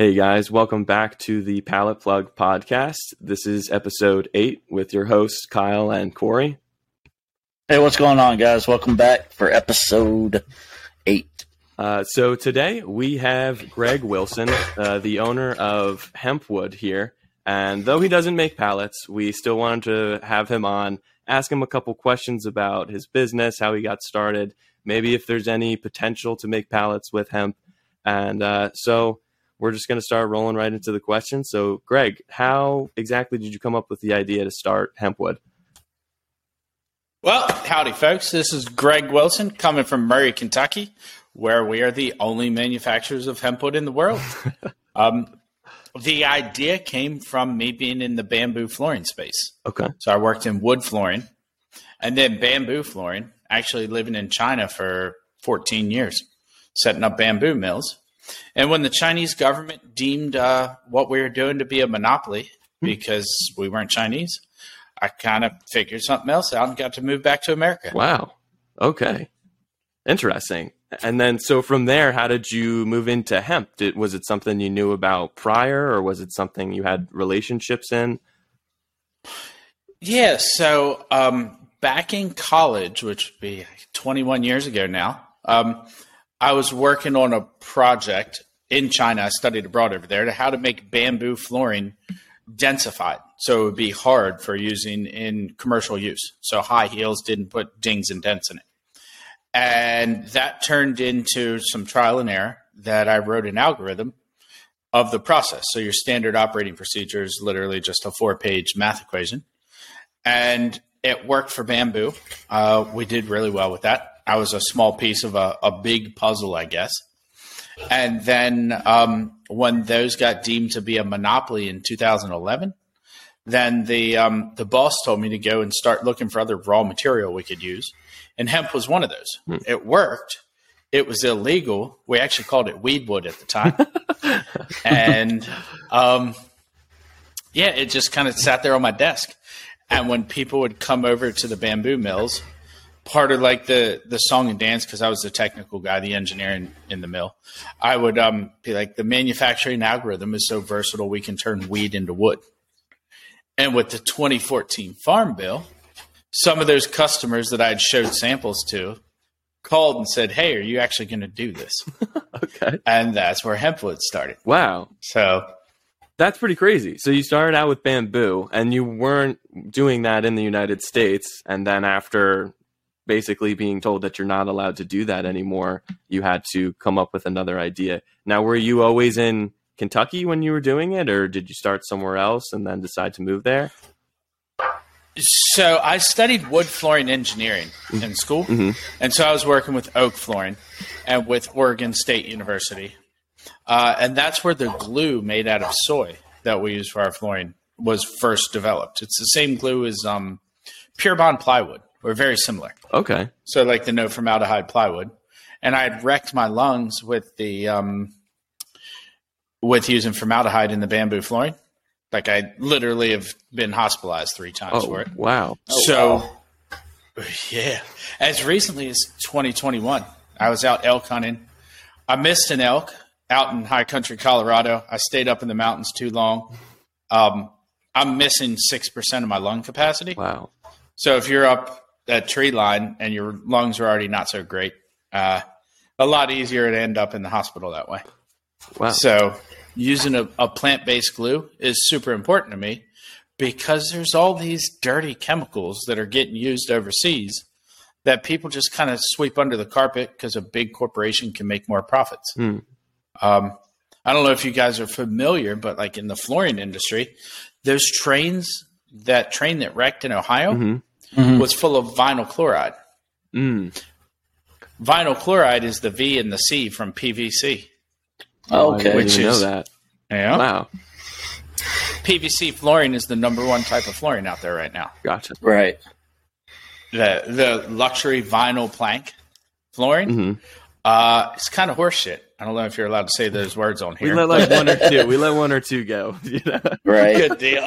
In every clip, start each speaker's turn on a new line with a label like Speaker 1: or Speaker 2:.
Speaker 1: Hey guys, welcome back to the Pallet Plug podcast. This is episode eight with your hosts, Kyle and Corey.
Speaker 2: Hey, what's going on, guys? Welcome back for episode eight.
Speaker 1: Uh, so today we have Greg Wilson, uh, the owner of Hempwood here. And though he doesn't make pallets, we still wanted to have him on, ask him a couple questions about his business, how he got started, maybe if there's any potential to make pallets with hemp. And uh, so we're just going to start rolling right into the questions. So, Greg, how exactly did you come up with the idea to start Hempwood?
Speaker 3: Well, howdy, folks. This is Greg Wilson coming from Murray, Kentucky, where we are the only manufacturers of hempwood in the world. um, the idea came from me being in the bamboo flooring space.
Speaker 1: Okay.
Speaker 3: So I worked in wood flooring and then bamboo flooring, actually living in China for 14 years, setting up bamboo mills. And when the Chinese government deemed uh, what we were doing to be a monopoly because we weren't Chinese, I kind of figured something else out and got to move back to America.
Speaker 1: Wow. Okay. Interesting. And then, so from there, how did you move into hemp? Did, was it something you knew about prior, or was it something you had relationships in?
Speaker 3: Yeah. So um, back in college, which would be 21 years ago now, um, I was working on a project in China. I studied abroad over there to how to make bamboo flooring densified. So it would be hard for using in commercial use. So high heels didn't put dings and dents in it. And that turned into some trial and error that I wrote an algorithm of the process. So your standard operating procedure is literally just a four page math equation. And it worked for bamboo. Uh, we did really well with that. I was a small piece of a, a big puzzle, I guess. And then um, when those got deemed to be a monopoly in 2011, then the um, the boss told me to go and start looking for other raw material we could use, and hemp was one of those. Hmm. It worked. It was illegal. We actually called it weedwood at the time, and um, yeah, it just kind of sat there on my desk. And when people would come over to the bamboo mills, part of like the the song and dance because I was the technical guy, the engineer in, in the mill. I would um, be like, the manufacturing algorithm is so versatile, we can turn weed into wood. And with the 2014 Farm Bill, some of those customers that I had showed samples to called and said, "Hey, are you actually going to do this?"
Speaker 1: okay,
Speaker 3: and that's where hempwood started.
Speaker 1: Wow.
Speaker 3: So
Speaker 1: that's pretty crazy. So you started out with bamboo, and you weren't doing that in the United States, and then after basically being told that you're not allowed to do that anymore, you had to come up with another idea. Now, were you always in Kentucky when you were doing it, or did you start somewhere else and then decide to move there?
Speaker 3: So I studied wood flooring engineering mm-hmm. in school, mm-hmm. and so I was working with oak flooring and with Oregon State University, uh, and that's where the glue made out of soy that we use for our flooring was first developed. It's the same glue as um, Pure Bond plywood. We're very similar.
Speaker 1: Okay.
Speaker 3: So like the no formaldehyde plywood, and I had wrecked my lungs with the um, with using formaldehyde in the bamboo flooring. Like I literally have been hospitalized three times
Speaker 1: oh,
Speaker 3: for it.
Speaker 1: Wow.
Speaker 3: So wow. yeah, as recently as 2021, I was out elk hunting. I missed an elk out in high country Colorado. I stayed up in the mountains too long. Um, I'm missing six percent of my lung capacity.
Speaker 1: Wow.
Speaker 3: So if you're up that tree line and your lungs are already not so great, uh, a lot easier to end up in the hospital that way.
Speaker 1: Wow.
Speaker 3: So using a, a plant based glue is super important to me because there's all these dirty chemicals that are getting used overseas that people just kind of sweep under the carpet because a big corporation can make more profits.
Speaker 1: Mm.
Speaker 3: Um, I don't know if you guys are familiar, but like in the flooring industry, those trains, that train that wrecked in Ohio, mm-hmm mm-hmm. was full of vinyl chloride.
Speaker 1: Mm.
Speaker 3: Vinyl chloride is the V and the C from PVC.
Speaker 1: Oh, okay. Which is, know that.
Speaker 3: Yeah.
Speaker 1: Wow.
Speaker 3: PVC flooring is the number one type of flooring out there right now.
Speaker 1: Gotcha.
Speaker 2: Right.
Speaker 3: The the luxury vinyl plank flooring.
Speaker 1: Mm-hmm.
Speaker 3: Uh, it's kind of horseshit. I don't know if you're allowed to say those words on here.
Speaker 1: We let like one or two. We let one or two go. You know?
Speaker 2: Right.
Speaker 3: Good deal.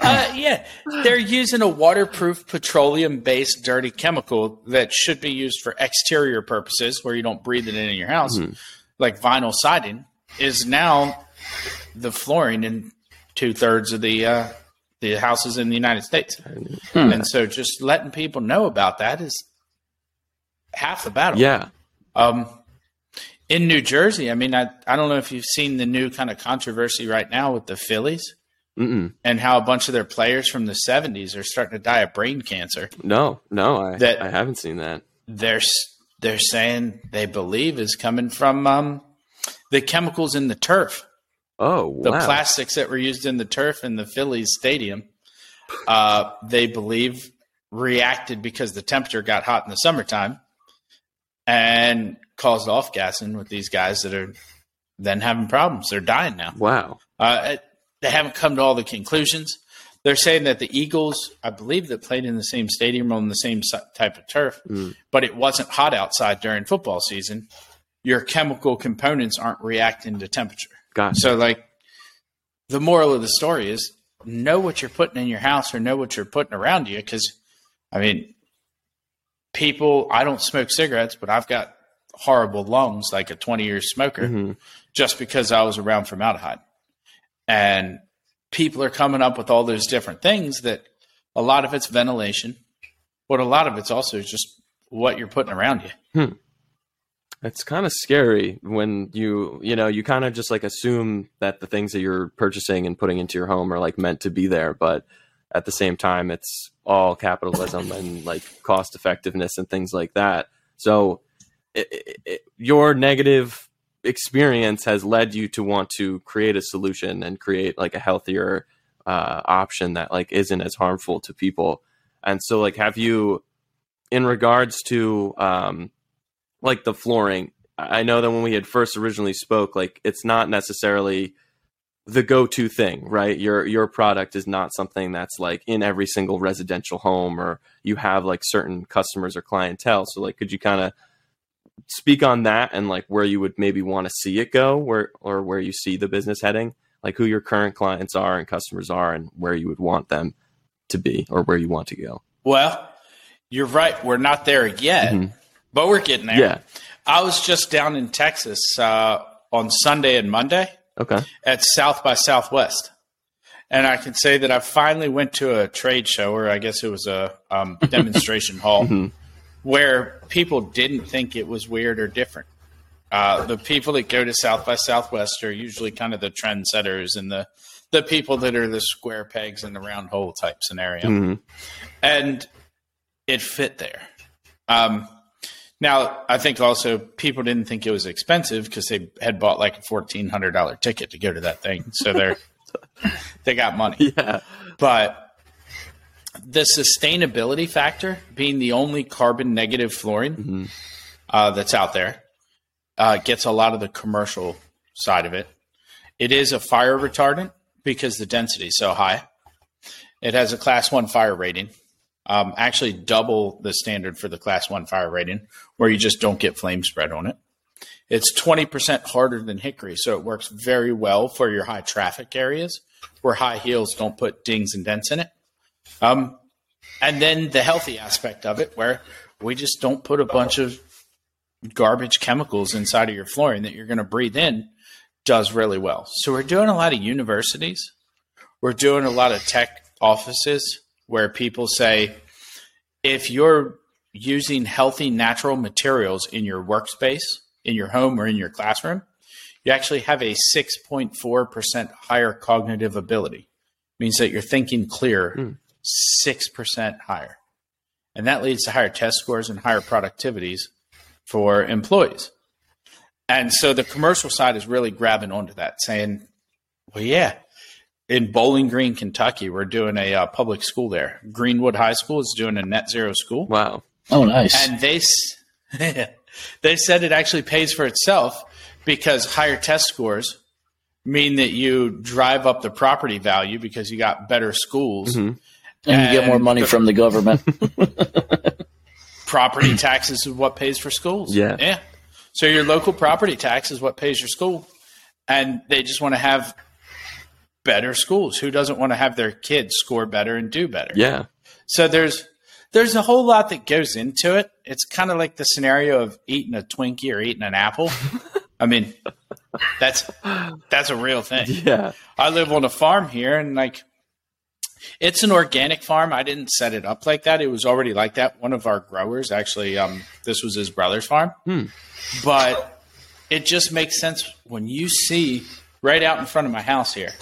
Speaker 3: Uh, yeah, they're using a waterproof petroleum-based dirty chemical that should be used for exterior purposes, where you don't breathe it in in your house, mm-hmm. like vinyl siding, is now the flooring in two thirds of the uh, the houses in the United States.
Speaker 2: Hmm.
Speaker 3: And so just letting people know about that is half the battle.
Speaker 1: Yeah.
Speaker 3: Um, in New Jersey, I mean, I, I don't know if you've seen the new kind of controversy right now with the Phillies
Speaker 1: Mm-mm.
Speaker 3: and how a bunch of their players from the 70s are starting to die of brain cancer.
Speaker 1: No, no, I,
Speaker 3: That-
Speaker 1: I haven't seen that.
Speaker 3: They're, they're saying they believe is coming from um, the chemicals in the turf.
Speaker 1: Oh,
Speaker 3: the plastics that were used in the turf in the Phillies stadium, uh, they believe reacted because the temperature got hot in the summertime and caused off gassing with these guys that are then having problems. They're dying now.
Speaker 1: wow.
Speaker 3: Uh, they haven't come to all the conclusions. They're saying that the Eagles, I believe, that played in the same stadium on the same type of turf,
Speaker 1: Mm.
Speaker 3: but it wasn't hot outside during football season. Your chemical components aren't reacting to temperature.
Speaker 1: Gotcha.
Speaker 3: So, like, the moral of the story is know what you're putting in your house or know what you're putting around you. Because, I mean, people, I don't smoke cigarettes, but I've got horrible lungs like a 20 year smoker
Speaker 1: Mhm.
Speaker 3: just because I was around formaldehyde. And people are coming up with all those different things that a lot of it's ventilation, but a lot of it's also just what you're putting around you.
Speaker 1: It's kind of scary when you, you know, you kind of just like assume that the things that you're purchasing and putting into your home are like meant to be there, but at the same time, it's all capitalism and like cost effectiveness and things like that. So, it, it, your negative experience has led you to want to create a solution and create like a healthier uh, option that like isn't as harmful to people. And so, like, have you, in regards to um, like the flooring, I I know that when we had first originally spoke, like it's not necessarily the go-to thing, right? Your your product is not something that's like in every single residential home, or you have like certain customers or clientele. So, like, could you kind of speak on that and like where you would maybe want to see it go, where or where you see the business heading, like who your current clients are and customers are, and where you would want them to be or where you want to go?
Speaker 3: Well, you're right. We're not there yet,
Speaker 1: Mhm.
Speaker 3: but we're getting there.
Speaker 1: Yeah.
Speaker 3: I was just down in Texas uh, on Sunday and Monday
Speaker 1: Okay.
Speaker 3: at South by Southwest. And I can say that I finally went to a trade show, or I guess it was a um, demonstration hall,
Speaker 1: Mhm.
Speaker 3: Where people didn't think it was weird or different. Uh, the people that go to South by Southwest are usually kind of the trendsetters and the the people that are the square pegs in the round hole type scenario
Speaker 1: Mhm.
Speaker 3: and it fit there. Um, now, I think also people didn't think it was expensive because they had bought like a fourteen hundred dollar ticket to go to that thing, so they're they got money.
Speaker 1: Yeah.
Speaker 3: But the sustainability factor, being the only carbon negative flooring
Speaker 1: Mhm.
Speaker 3: uh, that's out there, uh, gets a lot of the commercial side of it. It is a fire retardant because the density is so high. It has a class one fire rating, um, actually double the standard for the class one fire rating, where you just don't get flame spread on it. It's 20% harder than hickory, so it works very well for your high traffic areas where high heels don't put dings and dents in it. Um, and then the healthy aspect of it, where we just don't put a bunch of garbage chemicals inside of your flooring that you're going to breathe in, does really well. So we're doing a lot of universities. We're doing a lot of tech offices where people say, if you're using healthy natural materials in your workspace, in your home, or in your classroom, you actually have a 6.4% higher cognitive ability. Means that you're thinking clearer
Speaker 1: Hmm.
Speaker 3: 6% higher. And that leads to higher test scores and higher productivities for employees. And so the commercial side is really grabbing onto that, saying, well, yeah, in Bowling Green, Kentucky, we're doing a uh, public school there. Greenwood High School is doing a net zero school.
Speaker 1: Wow.
Speaker 2: Oh, nice.
Speaker 3: And they, they said it actually pays for itself because higher test scores mean that you drive up the property value because you got better schools.
Speaker 1: Mhm.
Speaker 2: And you get more money
Speaker 3: the-
Speaker 2: from the government.
Speaker 3: property taxes is what pays for schools.
Speaker 1: Yeah.
Speaker 3: Yeah. So your local property tax is what pays your school. And they just want to have better schools. Who doesn't want to have their kids score better and do better?
Speaker 1: Yeah.
Speaker 3: So there's there's a whole lot that goes into it. It's kind of like the scenario of eating a Twinkie or eating an apple. I mean, That's that's a real thing.
Speaker 1: Yeah.
Speaker 3: I live on a farm here, and like, it's an organic farm. I didn't set it up like that. It was already like that. One of our growers, actually, um, this was his brother's farm,
Speaker 1: Hmm.
Speaker 3: but it just makes sense when you see right out in front of my house here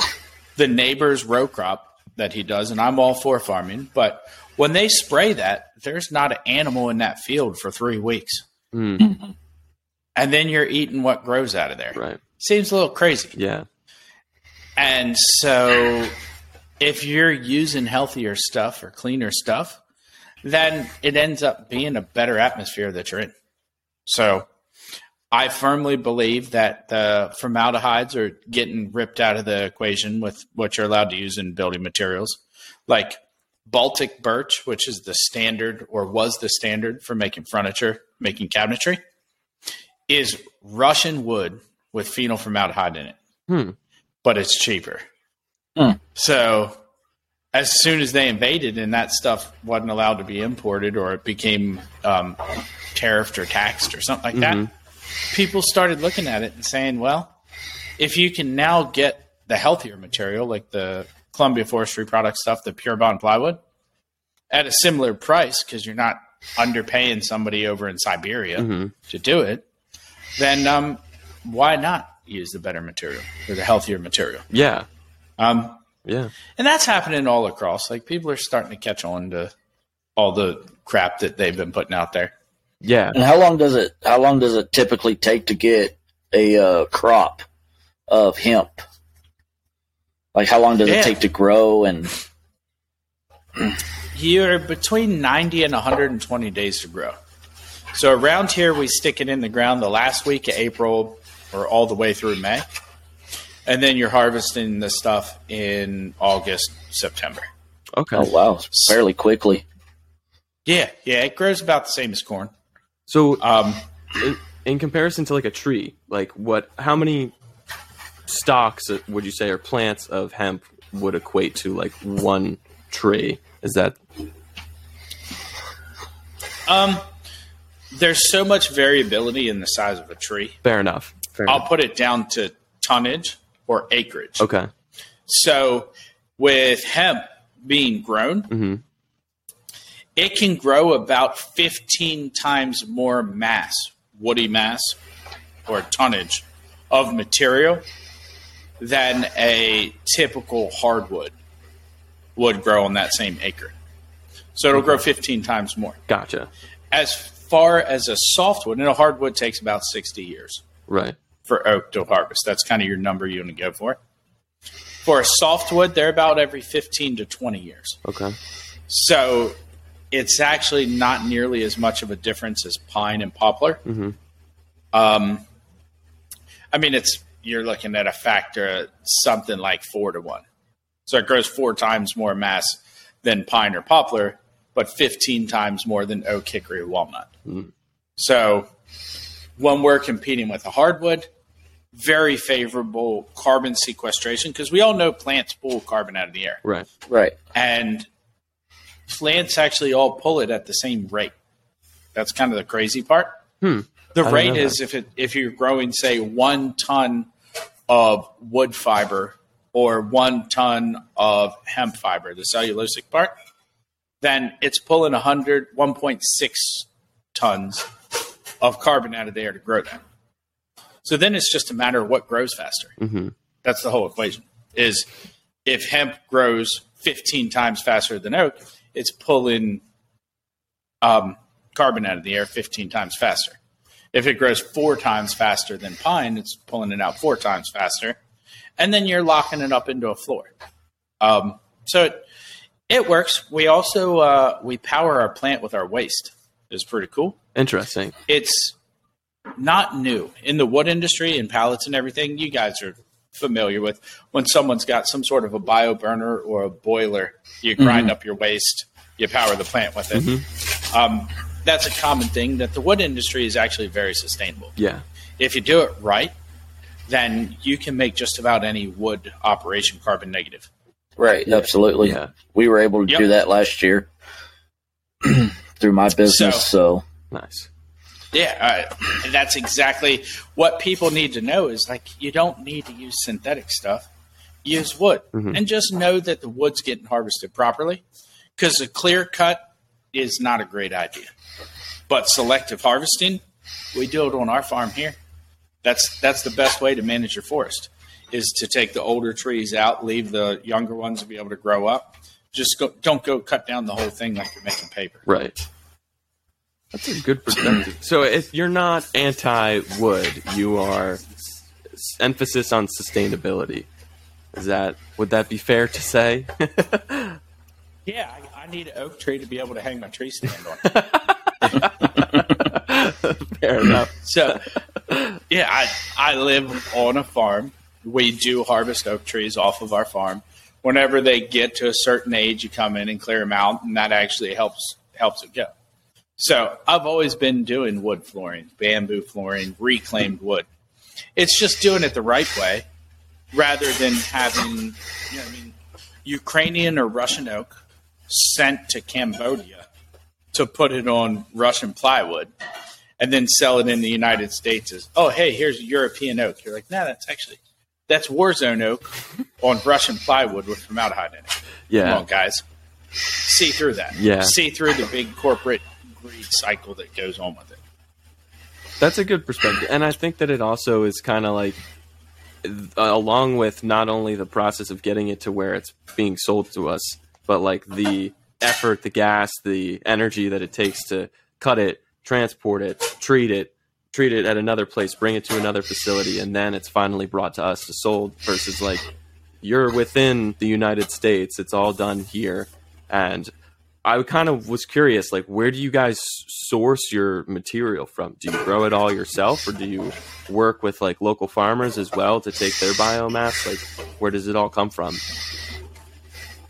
Speaker 3: the neighbor's row crop that he does, and I'm all for farming, but when they spray that, there's not an animal in that field for three weeks,
Speaker 1: Mm,
Speaker 3: and then you're eating what grows out of there.
Speaker 1: right.
Speaker 3: Seems a little crazy.
Speaker 1: Yeah.
Speaker 3: And so if you're using healthier stuff or cleaner stuff, then it ends up being a better atmosphere that you're in. So I firmly believe that the formaldehydes are getting ripped out of the equation with what you're allowed to use in building materials. Like Baltic birch, which is the standard or was the standard for making furniture, making cabinetry, is Russian wood with phenol formaldehyde in it
Speaker 1: Hmm.
Speaker 3: but it's cheaper.
Speaker 2: Hmm.
Speaker 3: So as soon as they invaded and that stuff wasn't allowed to be imported or it became um, tariffed or taxed or something like
Speaker 1: Mhm.
Speaker 3: that, people started looking at it and saying, well, if you can now get the healthier material like the Columbia Forestry product stuff, the Pure Bond plywood, at a similar price because you're not underpaying somebody over in Siberia
Speaker 1: Mhm.
Speaker 3: to do it, then um, why not use the better material or the healthier material?
Speaker 1: Yeah.
Speaker 3: Um,
Speaker 1: Yeah.
Speaker 3: and that's happening all across. Like people are starting to catch on to all the crap that they've been putting out there.
Speaker 1: Yeah.
Speaker 2: And how long does it? How long does it typically take to get a uh, crop of hemp? Like how long does
Speaker 3: Yeah.
Speaker 2: it take to grow? And
Speaker 3: You're between 90 and 120 days to grow. So around here, we stick it in the ground the last week of April or all the way through May. And then you're harvesting the stuff in August, September.
Speaker 1: Okay.
Speaker 2: oh wow, it's fairly quickly.
Speaker 3: Yeah, yeah, it grows about the same as corn.
Speaker 1: So
Speaker 3: Um,
Speaker 1: in, in comparison to like a tree, like what, how many stalks uh, would you say or plants of hemp would equate to like one tree? Is that
Speaker 3: um, there's so much variability in the size of a tree.
Speaker 1: fair enough? Fair
Speaker 3: I'll
Speaker 1: enough.
Speaker 3: put it down to tonnage or acreage.
Speaker 1: Okay.
Speaker 3: So with hemp being grown,
Speaker 1: hmm
Speaker 3: it can grow about 15 times more mass, woody mass or tonnage of material than a typical hardwood would grow on that same acre. So it'll grow 15 times more.
Speaker 1: Gotcha.
Speaker 3: As far as a softwood, and a hardwood takes about 60 years
Speaker 1: Right.
Speaker 3: For oak to harvest. That's kind of your number you want to go for. For a softwood, they're about every 15 to 20 years.
Speaker 1: Okay.
Speaker 3: So it's actually not nearly as much of a difference as pine and poplar.
Speaker 1: Mhm.
Speaker 3: Um, I mean, it's you're looking at a factor something like four to one. So it grows four times more mass than pine or poplar, but 15 times more than oak, hickory, or walnut.
Speaker 1: Mm.
Speaker 3: So when we're competing with a hardwood, very favorable carbon sequestration because we all know plants pull carbon out of the air
Speaker 1: Right.
Speaker 2: Right.
Speaker 3: and plants actually all pull it at the same rate. That's kind of the crazy part.
Speaker 1: Hmm.
Speaker 3: The
Speaker 1: didn't
Speaker 3: rate is if it if you're growing say one ton of wood fiber or one ton of hemp fiber, the cellulosic part, then it's pulling 100 1.6 tons of carbon out of the air to grow that. So then it's just a matter of what grows faster.
Speaker 1: hmm
Speaker 3: That's the whole equation. Is if hemp grows 15 times faster than oak, it's pulling um, carbon out of the air 15 times faster. If it grows four times faster than pine, it's pulling it out four times faster, and then you're locking it up into a floor. Um, so it it works. We also uh, we power our plant with our waste. It's pretty cool
Speaker 1: Interesting.
Speaker 3: it's not new in the wood industry and pallets and everything. You guys are familiar with when someone's got some sort of a bio burner or a boiler, you grind up your waste, you power the plant with it. Um, that's a common thing that the wood industry is actually very sustainable.
Speaker 1: Yeah.
Speaker 3: If you do it right, then you can make just about any wood operation carbon negative.
Speaker 2: Right. Absolutely.
Speaker 1: Yeah.
Speaker 2: We were able to
Speaker 3: Yep.
Speaker 2: do that last year through my business. So,
Speaker 1: Nice.
Speaker 3: Yeah, uh, that's exactly what people need to know. Is like you don't need to use synthetic stuff. Use wood, and just know that the wood's getting harvested properly. Because a clear cut is not a great idea, but selective harvesting, we do it on our farm here. That's that's the best way to manage your forest. Is to take the older trees out, leave the younger ones to be able to grow up. Just go, don't go cut down the whole thing like you're making paper.
Speaker 1: Right. That's a good perspective. So if you're not anti-wood, you are emphasis on sustainability. Is that would that be fair to say?
Speaker 3: Yeah, I, I need an oak tree to be able to hang my tree stand on.
Speaker 1: fair enough.
Speaker 3: So, yeah, I, I live on a farm. We do harvest oak trees off of our farm. Whenever they get to a certain age, you come in and clear them out, and that actually helps helps it go. So I've always been doing wood flooring, bamboo flooring, reclaimed wood. It's just doing it the right way, rather than having, you know, I mean, Ukrainian or Russian oak sent to Cambodia to put it on Russian plywood and then sell it in the United States as, oh, hey, here's a European oak. You're like, no, that's actually that's war zone oak on Russian plywood with formaldehyde in it. Come
Speaker 1: Yeah.
Speaker 3: on, guys, see through that.
Speaker 1: Yeah.
Speaker 3: see through the big corporate cycle that goes on with it.
Speaker 1: That's a good perspective, and I think that it also is kind of like, uh, along with not only the process of getting it to where it's being sold to us, but like the effort, the gas, the energy that it takes to cut it, transport it, treat it, treat it at another place, bring it to another facility, and then it's finally brought to us to sold. Versus like, you're within the United States, it's all done here, and I kind of was curious, like, where do you guys source your material from? Do you grow it all yourself, or do you work with like local farmers as well to take their biomass? Like, where does it all come from?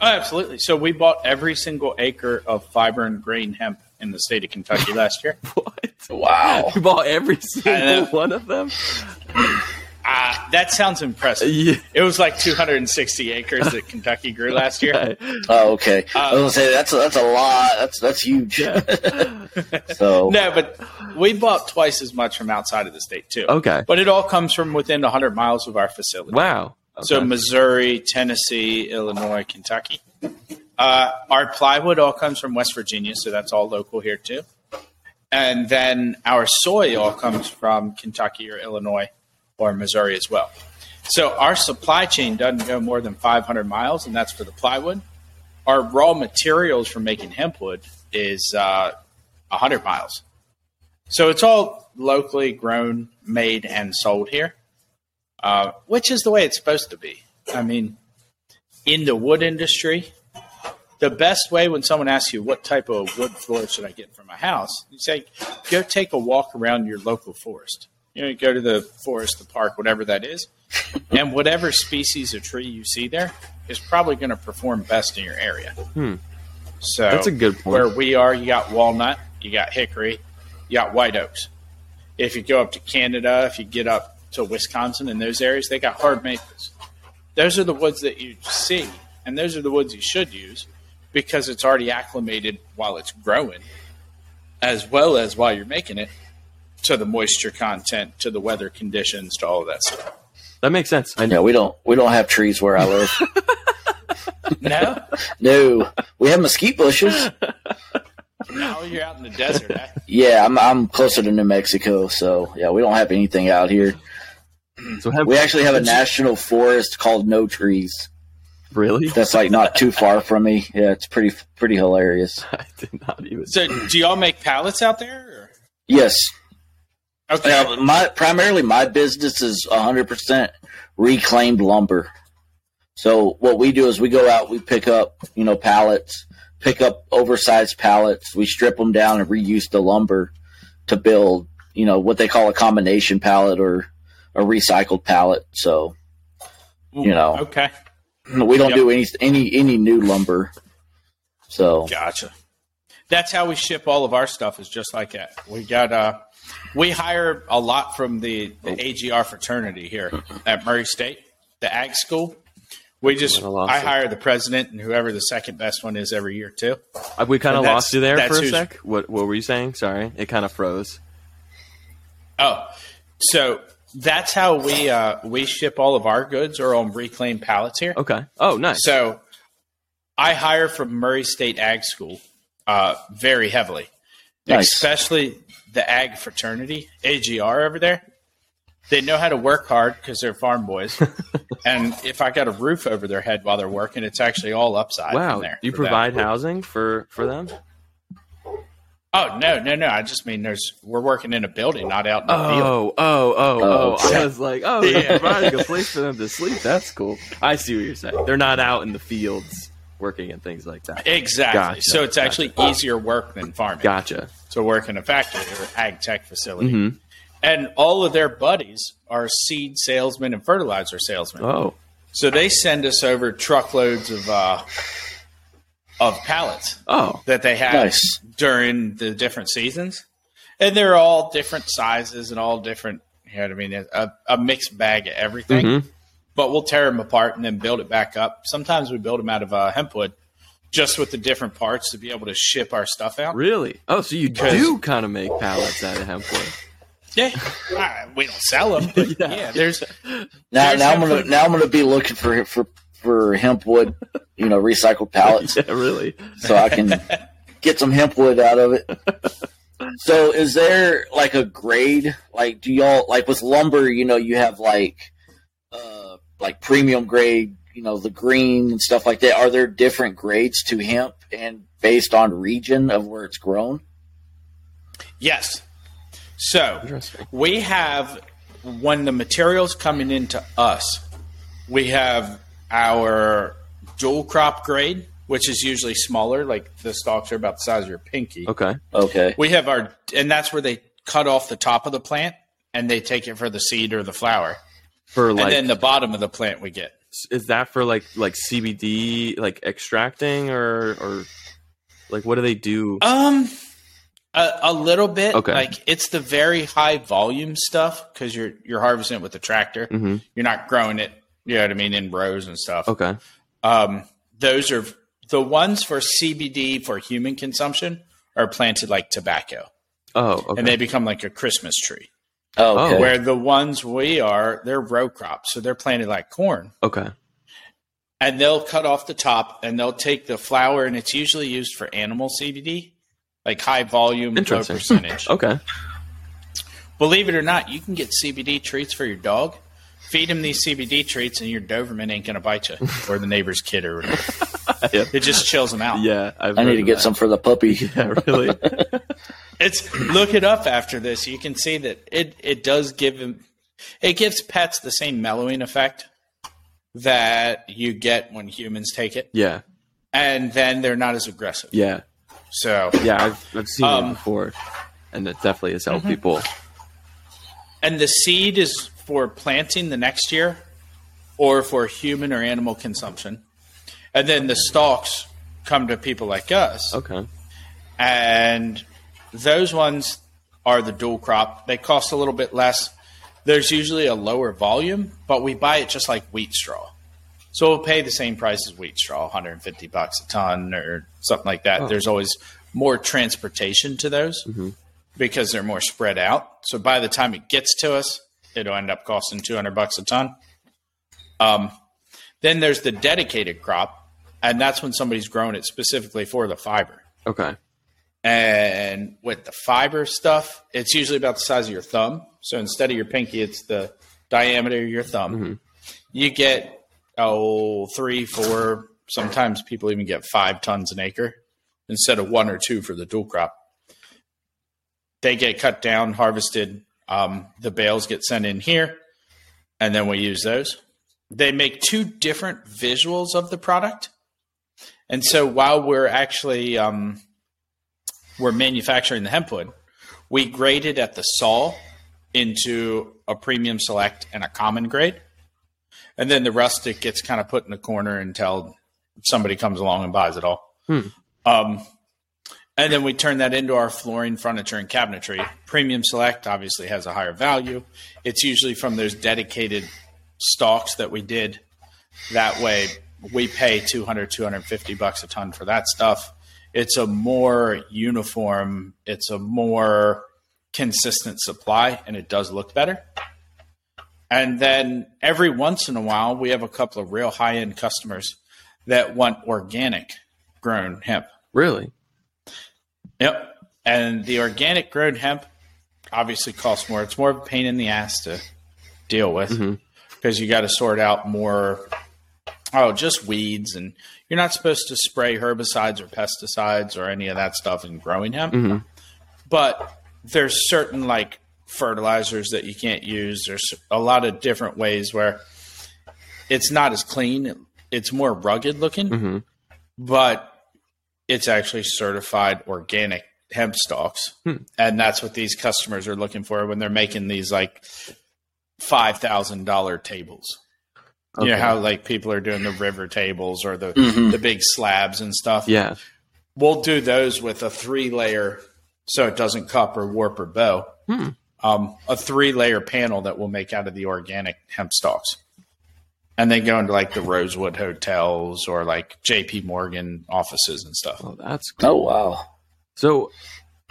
Speaker 3: Oh, absolutely. So we bought every single acre of fiber and grain hemp in the state of Kentucky last year.
Speaker 1: What?
Speaker 2: Wow.
Speaker 1: You bought every single one of them?
Speaker 3: Uh, that sounds impressive.
Speaker 1: Yeah.
Speaker 3: It was like 260 acres that Kentucky grew last year.
Speaker 1: Okay.
Speaker 2: Oh, okay. I was gonna say that's a, that's a lot. That's that's huge. so
Speaker 3: No, but we bought twice as much from outside of the state too.
Speaker 1: Okay.
Speaker 3: But it all comes from within 100 miles of our facility.
Speaker 1: Wow.
Speaker 3: So Missouri, Tennessee, Illinois, Kentucky. Uh, our plywood all comes from West Virginia, so that's all local here too. And then our soy all comes from Kentucky or Illinois or Missouri as well. So our supply chain doesn't go more than 500 miles, and that's for the plywood. Our raw materials for making hempwood is uh, 100 miles. So it's all locally grown, made, and sold here uh, which is the way it's supposed to be. I mean, in the wood industry, the best way when someone asks you what type of wood floor should I get for my house, you say, go take a walk around your local forest. You know, you go to the forest, the park, whatever that is, and whatever species of tree you see there is probably going to perform best in your area.
Speaker 1: Hmm.
Speaker 3: So
Speaker 1: That's a good point.
Speaker 3: Where we are, you got walnut, you got hickory, you got white oaks. If you go up to Canada, if you get up to Wisconsin and those areas, they got hard maples. Those are the woods that you see, and those are the woods you should use because it's already acclimated while it's growing, as well as while you're making it to the moisture content, to the weather conditions, to all of that stuff.
Speaker 1: That makes sense. I know.
Speaker 2: yeah, we don't we don't have trees where I live.
Speaker 3: No,
Speaker 2: no, we have mesquite bushes.
Speaker 3: now you're out in the desert. Eh?
Speaker 2: Yeah, I'm I'm closer to New Mexico, so yeah, we don't have anything out here.
Speaker 1: So have
Speaker 2: We actually have a national forest called No Trees.
Speaker 1: really?
Speaker 2: That's like not too far from me. Yeah, it's pretty pretty hilarious.
Speaker 1: I did not even.
Speaker 3: So, do y'all make pallets out there?
Speaker 2: Yes,
Speaker 3: Or? Okay.
Speaker 2: Yeah, my primarily my business is 100% reclaimed lumber. So what we do is we go out, we pick up, you know, pallets, pick up oversized pallets, we strip them down and reuse the lumber to build, you know, what they call a combination pallet or a recycled pallet. So you know.
Speaker 3: Okay.
Speaker 2: we don't
Speaker 3: Yep.
Speaker 2: do any any any new lumber. So
Speaker 3: Gotcha. That's how we ship all of our stuff. Is just like that. We got uh, we hire a lot from the, the AGR fraternity here at Murray State, the Ag School. We just
Speaker 1: I lost
Speaker 3: I
Speaker 1: it.
Speaker 3: hire the president and whoever the second best one is every year too.
Speaker 1: We kind of lost you there for a sec. What What were you saying? Sorry, it kind of froze.
Speaker 3: Oh, so that's how we uh, we ship all of our goods or on reclaimed pallets here.
Speaker 1: Okay. Oh, nice.
Speaker 3: So I hire from Murray State Ag School uh, very heavily,
Speaker 2: Nice.
Speaker 3: especially the ag fraternity AGR over there. They know how to work hard because they're farm boys, and if I got a roof over their head while they're working, it's actually all upside.
Speaker 1: wow.
Speaker 3: from there
Speaker 1: you
Speaker 3: for them.
Speaker 1: provide housing for for them?
Speaker 3: Oh no, no, no! I just mean there's we're working in a building, not out in the field.
Speaker 1: Oh, oh, oh,
Speaker 2: Oh,
Speaker 1: oh! I was like, oh,
Speaker 3: Yeah.
Speaker 1: providing a place for them to sleep. That's cool. I see what you're saying. They're not out in the fields working and things like that.
Speaker 3: Exactly.
Speaker 1: Gotcha,
Speaker 3: so it's
Speaker 1: gotcha.
Speaker 3: actually easier work than farming.
Speaker 1: Gotcha.
Speaker 3: to work in a factory or ag tech facility.
Speaker 1: Mhm.
Speaker 3: And all of their buddies are seed salesmen and fertilizer salesmen.
Speaker 1: Oh,
Speaker 3: So they send us over truckloads of uh, of pallets
Speaker 1: oh,
Speaker 3: that they have
Speaker 2: Nice.
Speaker 3: during the different seasons. And they're all different sizes and all different, you know what I mean, a, a mixed bag of everything.
Speaker 1: Mhm.
Speaker 3: But we'll tear them apart and then build it back up. Sometimes we build them out of uh, hempwood just with the different parts to be able to ship our stuff out.
Speaker 1: really? Oh, so you do kind of make pallets out of hempwood?
Speaker 3: Yeah, Uh, we don't sell them, but
Speaker 1: Yeah.
Speaker 3: yeah. there's
Speaker 2: Now,
Speaker 3: There's
Speaker 2: now I'm gonna
Speaker 3: hempwood.
Speaker 2: now I'm gonna be looking for for for hempwood, you know, recycled pallets,
Speaker 1: yeah, really.
Speaker 2: so I can get some hempwood out of it. So, is there like a grade? Like, do y'all like with lumber? You know, you have like like premium grade, you know, the green and stuff like that. Are there different grades to hemp and based on region of where it's grown?
Speaker 3: yes. So we have when the materials coming into us, we have our dual crop grade, which is usually smaller, like the stalks are about the size of your pinky.
Speaker 1: Okay.
Speaker 2: Okay,
Speaker 3: We have our, and that's where they cut off the top of the plant and they take it for the seed or the flower,
Speaker 1: For like,
Speaker 3: and then the bottom of the plant we get.
Speaker 1: is that for like like CBD like extracting or or like what do they do?
Speaker 3: Um, a, a little bit.
Speaker 1: Okay.
Speaker 3: Like it's the very high volume stuff because you're you're harvesting it with the tractor.
Speaker 1: hmm
Speaker 3: You're not growing it. You know what I mean in rows and stuff.
Speaker 1: Okay.
Speaker 3: Um, those are the ones for CBD for human consumption are planted like tobacco,
Speaker 1: Oh, okay.
Speaker 3: and they become like a Christmas tree.
Speaker 2: Oh, okay.
Speaker 3: Where the ones we are, they're row crops, so they're planted like corn,
Speaker 1: okay.
Speaker 3: and they'll cut off the top and they'll take the flower, and it's usually used for animal CBD, like high volume, low percentage.
Speaker 1: Okay.
Speaker 3: Believe it or not, you can get CBD treats for your dog. Feed him these CBD treats, and your Doberman ain't gonna bite you, or the neighbor's kid, or whatever.
Speaker 1: Yeah.
Speaker 3: It just chills him out.
Speaker 1: Yeah, I've
Speaker 2: I need to get
Speaker 1: that.
Speaker 2: some for the puppy.
Speaker 1: Yeah, really.
Speaker 3: It's look it up after this. You can see that it it does give him. It gives pets the same mellowing effect that you get when humans take it,
Speaker 1: yeah,
Speaker 3: and then they're not as aggressive.
Speaker 1: yeah,
Speaker 3: So,
Speaker 1: yeah. I've I've seen
Speaker 3: Um,
Speaker 1: it before, and it definitely has
Speaker 3: Mm-hmm.
Speaker 1: helped people.
Speaker 3: and the seed is for planting the next year, or for human or animal consumption, and then the stalks come to people like us.
Speaker 1: Okay.
Speaker 3: and those ones are the dual crop. They cost a little bit less. There's usually a lower volume, but we buy it just like wheat straw. So we'll pay the same price as wheat straw, 150 bucks a ton or something like that.
Speaker 1: Oh.
Speaker 3: There's always more transportation to those mm-hmm. because they're more spread out. So by the time it gets to us, it'll end up costing 200 bucks a ton. Um, then there's the dedicated crop, and that's when somebody's grown it specifically for the fiber.
Speaker 1: Okay.
Speaker 3: And with the fiber stuff, it's usually about the size of your thumb. So instead of your pinky, it's the diameter of your thumb. You get, oh, three, four, sometimes people even get five tons an acre instead of one or two for the dual crop. They get cut down, harvested. Um, the bales get sent in here, and then we use those. They make two different visuals of the product. And so while we're actually um, we're manufacturing the hempwood, we grade it at the saw into a premium select and a common grade. And then the rustic gets kind of put in the corner until somebody comes along and buys it all.
Speaker 1: Hmm.
Speaker 3: Um, and then we turn that into our flooring, furniture, and cabinetry. Premium select obviously has a higher value. It's usually from those dedicated stocks that we did. That way, we pay 200, 250 bucks a ton for that stuff. It's a more uniform, it's a more consistent supply and it does look better. And then every once in a while, we have a couple of real high end customers that want organic grown hemp.
Speaker 1: Really?
Speaker 3: Yep. And the organic grown hemp obviously costs more. It's more of a pain in the ass to deal with mm-hmm. because you got to sort out more, oh, just weeds. And you're not supposed to spray herbicides or pesticides or any of that stuff in growing hemp. Mm-hmm. But there's certain like fertilizers that you can't use. There's a lot of different ways where it's not as clean. It's more rugged looking, mm-hmm. but it's actually certified organic hemp stalks. And that's what these customers are looking for when they're making these like $5,000 tables. You know how like people are doing the river tables or the,
Speaker 2: Mhm.
Speaker 3: the big slabs and stuff?
Speaker 1: Yeah.
Speaker 3: We'll do those with a three layer so it doesn't cup or warp or bow.
Speaker 1: Hmm.
Speaker 3: Um, a three layer panel that we'll make out of the organic hemp stalks. And then go into like the Rosewood hotels or like JP Morgan offices and stuff.
Speaker 1: Oh, that's cool.
Speaker 2: Oh wow.
Speaker 1: So,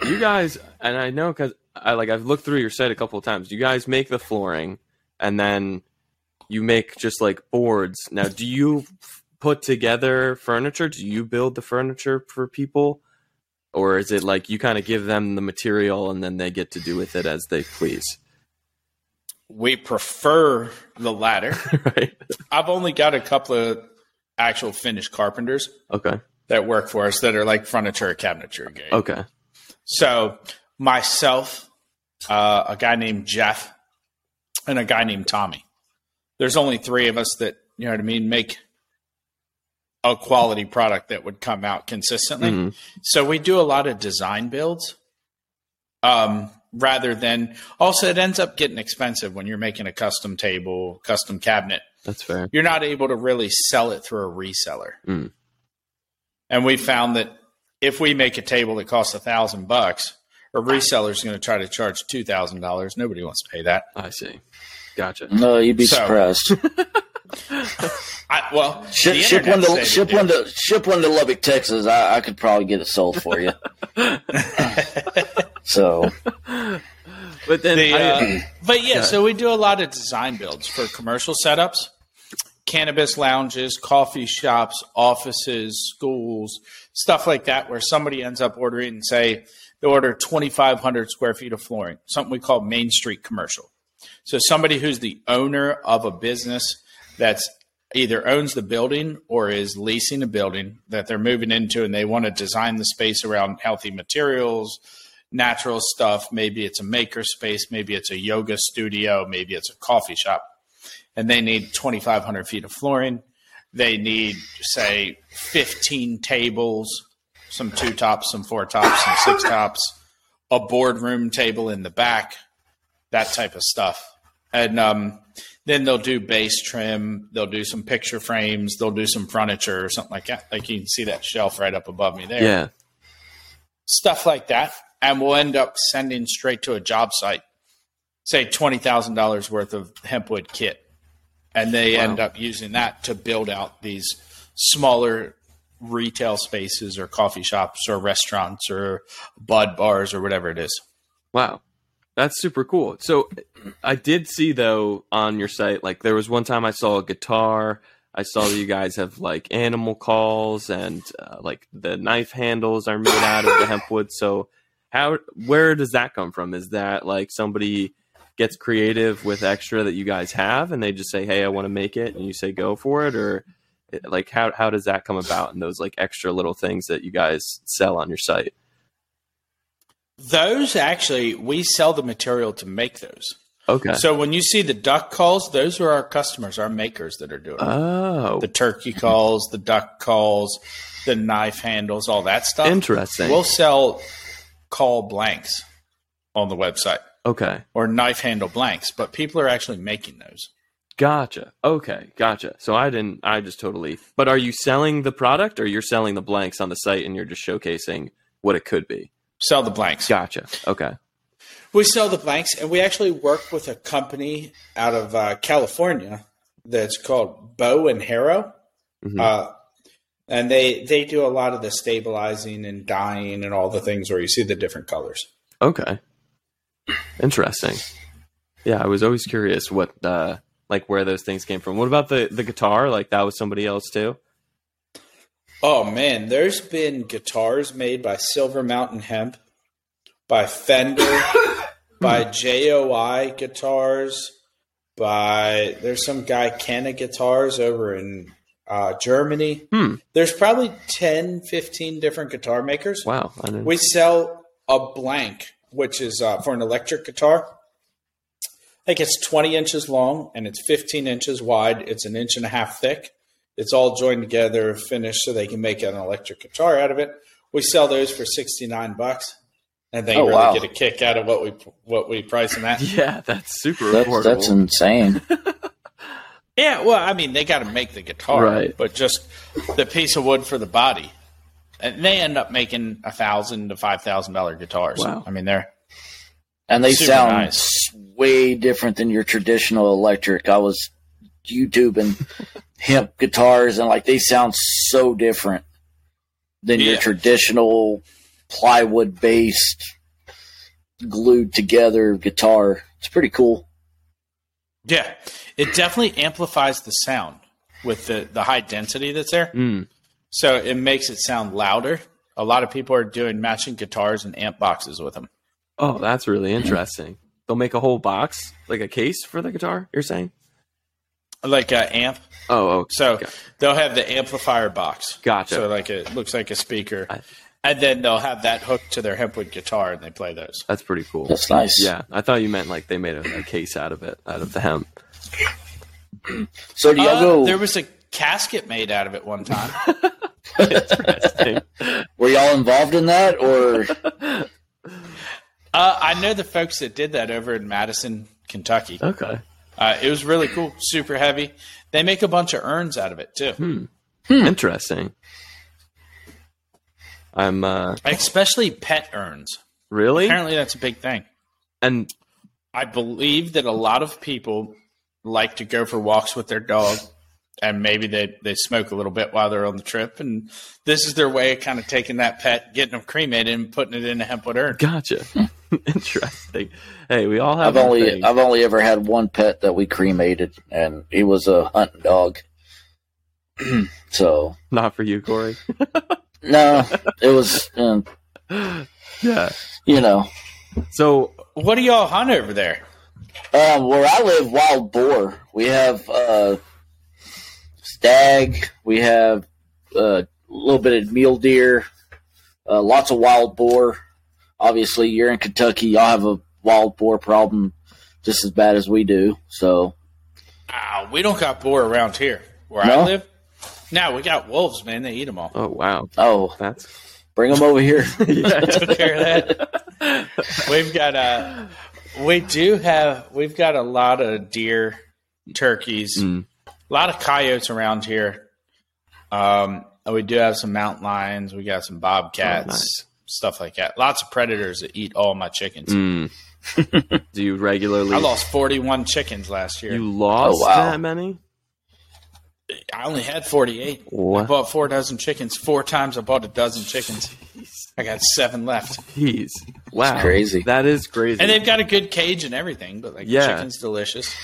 Speaker 1: you guys, and I know because I like I've looked through your site a couple of times. You guys make the flooring, and then you make just like boards. Now, do you f- put together furniture? Do you build the furniture for people, or is it like you kind of give them the material and then they get to do with it as they please?
Speaker 3: We prefer the latter.
Speaker 1: right?
Speaker 3: I've only got a couple of actual finished carpenters
Speaker 1: Okay.
Speaker 3: That work for us that are like furniture cabinetry guys.
Speaker 1: Okay.
Speaker 3: So myself, uh, a guy named Jeff, and a guy named Tommy. There's only three of us that you know what I mean make a quality product that would come out consistently.
Speaker 1: Mhm.
Speaker 3: So we do a lot of design builds, um, rather than also it ends up getting expensive when you're making a custom table, custom cabinet
Speaker 1: That's fair.
Speaker 3: you're not able to really sell it through a reseller.
Speaker 1: Mm.
Speaker 3: And we found that if we make a table that costs a thousand bucks, a reseller is going to try to charge two thousand dollars. Nobody wants to pay that.
Speaker 1: I see. Gotcha.
Speaker 2: No, you'd be
Speaker 3: So-
Speaker 2: surprised.
Speaker 3: I, well,
Speaker 2: Ship,
Speaker 3: the
Speaker 2: ship one to ship one to ship one to Lubbock, Texas. I, I could probably get it sold for you. so
Speaker 1: But then,
Speaker 3: The,
Speaker 1: I-
Speaker 3: uh, but yeah,
Speaker 1: Yeah.
Speaker 3: so we do a lot of design builds for commercial setups, cannabis lounges, coffee shops, offices, schools, stuff like that, where somebody ends up ordering, say, they order 2,500 square feet of flooring, something we call Main Street commercial. So somebody who's the owner of a business that's either owns the building or is leasing a building that they're moving into and they want to design the space around healthy materials, natural stuff. Maybe it's a maker space, maybe it's a yoga studio, maybe it's a coffee shop. And they need 2,500 feet of flooring. They need, say, 15 tables, some two tops, some four tops, some six tops, a boardroom table in the back, that type of stuff. And um, then they'll do base trim, they'll do some picture frames, they'll do some furniture or something like that. Like you can see that shelf right up above me there
Speaker 1: yeah.
Speaker 3: stuff like that, and we'll end up sending straight to a job site, say twenty thousand dollars worth of hempwood kit, and they
Speaker 1: Wow.
Speaker 3: end up using that to build out these smaller retail spaces or coffee shops or restaurants or bud bars or whatever it is.
Speaker 1: Wow. That's super cool. So I did see though on your site, like there was one time I saw a guitar. I saw that you guys have like animal calls and uh, like the knife handles are made out of the hemp wood. So how, where does that come from? Is that like somebody gets creative with extra that you guys have and they just say, Hey, I want to make it. And you say, go for it. Or like, how, how does that come about? And those like extra little things that you guys sell on your site?
Speaker 3: Those actually, we sell the material to make those.
Speaker 1: Okay.
Speaker 3: So when you see the duck calls, those are our customers, our makers that are doing it.
Speaker 1: oh,
Speaker 3: the turkey calls, the duck calls, the knife handles, all that stuff.
Speaker 1: interesting.
Speaker 3: We'll sell call blanks on the website
Speaker 1: okay.
Speaker 3: or knife handle blanks, but people are actually making those.
Speaker 1: Gotcha. Okay, gotcha. So I didn't. I just totally. But are you selling the product, or you're selling the blanks on the site, and you're just showcasing what it could be?
Speaker 3: Sell the blanks.
Speaker 1: Gotcha. Okay.
Speaker 3: We sell the blanks, and we actually work with a company out of uh, California that's called Bow and Harrow.
Speaker 1: Mhm.
Speaker 3: Uh, and they they do a lot of the stabilizing and dyeing and all the things where you see the different colors.
Speaker 1: Okay. Interesting. Yeah, I was always curious what uh like where those things came from. What about the the guitar? Like that was somebody else too?
Speaker 3: Oh man, there's been guitars made by Silver Mountain Hemp, by Fender, by JOI guitars, by there's some guy Kenna guitars over in uh, Germany.
Speaker 1: Hmm.
Speaker 3: There's probably 10, 15 different guitar makers.
Speaker 1: Wow.
Speaker 3: We sell a blank, which is uh, for an electric guitar. I think it's 20 inches long and it's 15 inches wide. It's an inch and a half thick. It's all joined together, finished, so they can make an electric guitar out of it. We sell those for 69 bucks, and they
Speaker 2: Oh,
Speaker 3: really
Speaker 2: wow.
Speaker 3: get a kick out of what we what we price them at.
Speaker 1: yeah, that's super
Speaker 2: That's
Speaker 1: affordable.
Speaker 2: that's insane.
Speaker 3: Yeah, well, I mean, they got to make the guitar,
Speaker 1: Right.
Speaker 3: But just the piece of wood for the body, and they end up making a thousand to five thousand dollar guitars.
Speaker 1: Wow.
Speaker 3: I mean, they're
Speaker 2: And they
Speaker 3: Super
Speaker 2: sound
Speaker 3: nice.
Speaker 2: way different than your traditional electric. I was YouTubing hemp guitars and like they sound so different than your traditional plywood based glued together guitar. It's pretty cool.
Speaker 3: yeah, it definitely amplifies the sound with the the high density that's there.
Speaker 1: Mm.
Speaker 3: So it makes it sound louder. A lot of people are doing matching guitars and amp boxes with them.
Speaker 1: Oh, that's really interesting. They'll make a whole box, like a case for the guitar. You're saying?
Speaker 3: Like an amp.
Speaker 1: Oh, oh,
Speaker 3: So
Speaker 1: Okay.
Speaker 3: they'll have the amplifier box.
Speaker 1: Gotcha.
Speaker 3: So like it looks like a speaker.
Speaker 1: I-
Speaker 3: and then they'll have that hooked to their hempwood guitar and they play those.
Speaker 1: that's pretty cool.
Speaker 2: That's nice.
Speaker 1: Yeah, I thought you meant like they made a, a case out of it, out of the hemp.
Speaker 2: So do y'all
Speaker 3: Uh,
Speaker 2: go?
Speaker 3: there was a casket made out of it one time.
Speaker 1: Interesting.
Speaker 2: were y'all involved in that, or
Speaker 3: uh, I know the folks that did that over in Madison, Kentucky.
Speaker 1: okay.
Speaker 3: Uh, it was really cool, super heavy. They make a bunch of urns out of it too,
Speaker 1: Hmm. Interesting. I'm uh
Speaker 3: especially pet urns.
Speaker 1: really
Speaker 3: Apparently, that's a big thing.
Speaker 1: and
Speaker 3: I believe that a lot of people like to go for walks with their dog, and maybe they, they smoke a little bit while they're on the trip. And this is their way of kind of taking that pet, getting them cremated, and putting it in a hempwood urn.
Speaker 1: gotcha. Interesting. Hey, we all have
Speaker 2: I've only
Speaker 1: things.
Speaker 2: I've only ever had one pet that we cremated, and he was a hunting dog. so
Speaker 1: not for you, Corey.
Speaker 2: no, it was uh,
Speaker 1: yeah.
Speaker 2: you know
Speaker 1: So
Speaker 3: What do y'all hunt over there?
Speaker 2: um, where I live, wild boar. We have uh, stag. We have uh, a little bit of mule deer. Uh, lots of wild boar. Obviously, you're in Kentucky. Y'all have a wild boar problem just as bad as we do. So
Speaker 3: Ah, we don't got boar around here where
Speaker 2: No?
Speaker 3: I live. No, we got wolves, man. They eat them all.
Speaker 1: oh wow.
Speaker 2: oh,
Speaker 1: That's
Speaker 2: bring them over here.
Speaker 1: yeah.
Speaker 3: Took care of that. We've got uh we do have we've got a lot of deer, turkeys,
Speaker 1: Mm.
Speaker 3: A lot of coyotes around here. Um, and we do have some mountain lions. We got some bobcats,
Speaker 1: Oh, nice.
Speaker 3: stuff like that. Lots of predators that eat all my chickens.
Speaker 1: Mm. Do you regularly
Speaker 3: I lost forty-one chickens last year.
Speaker 1: you lost
Speaker 2: Oh, wow.
Speaker 1: that many?
Speaker 3: I only had forty-eight. I bought four dozen chickens. Four times I bought a dozen chickens. I got seven left,
Speaker 1: Jeez. Wow.
Speaker 2: crazy.
Speaker 1: That is crazy.
Speaker 3: and they've got a good cage and everything. But like,
Speaker 1: Yeah.
Speaker 3: the chicken's delicious.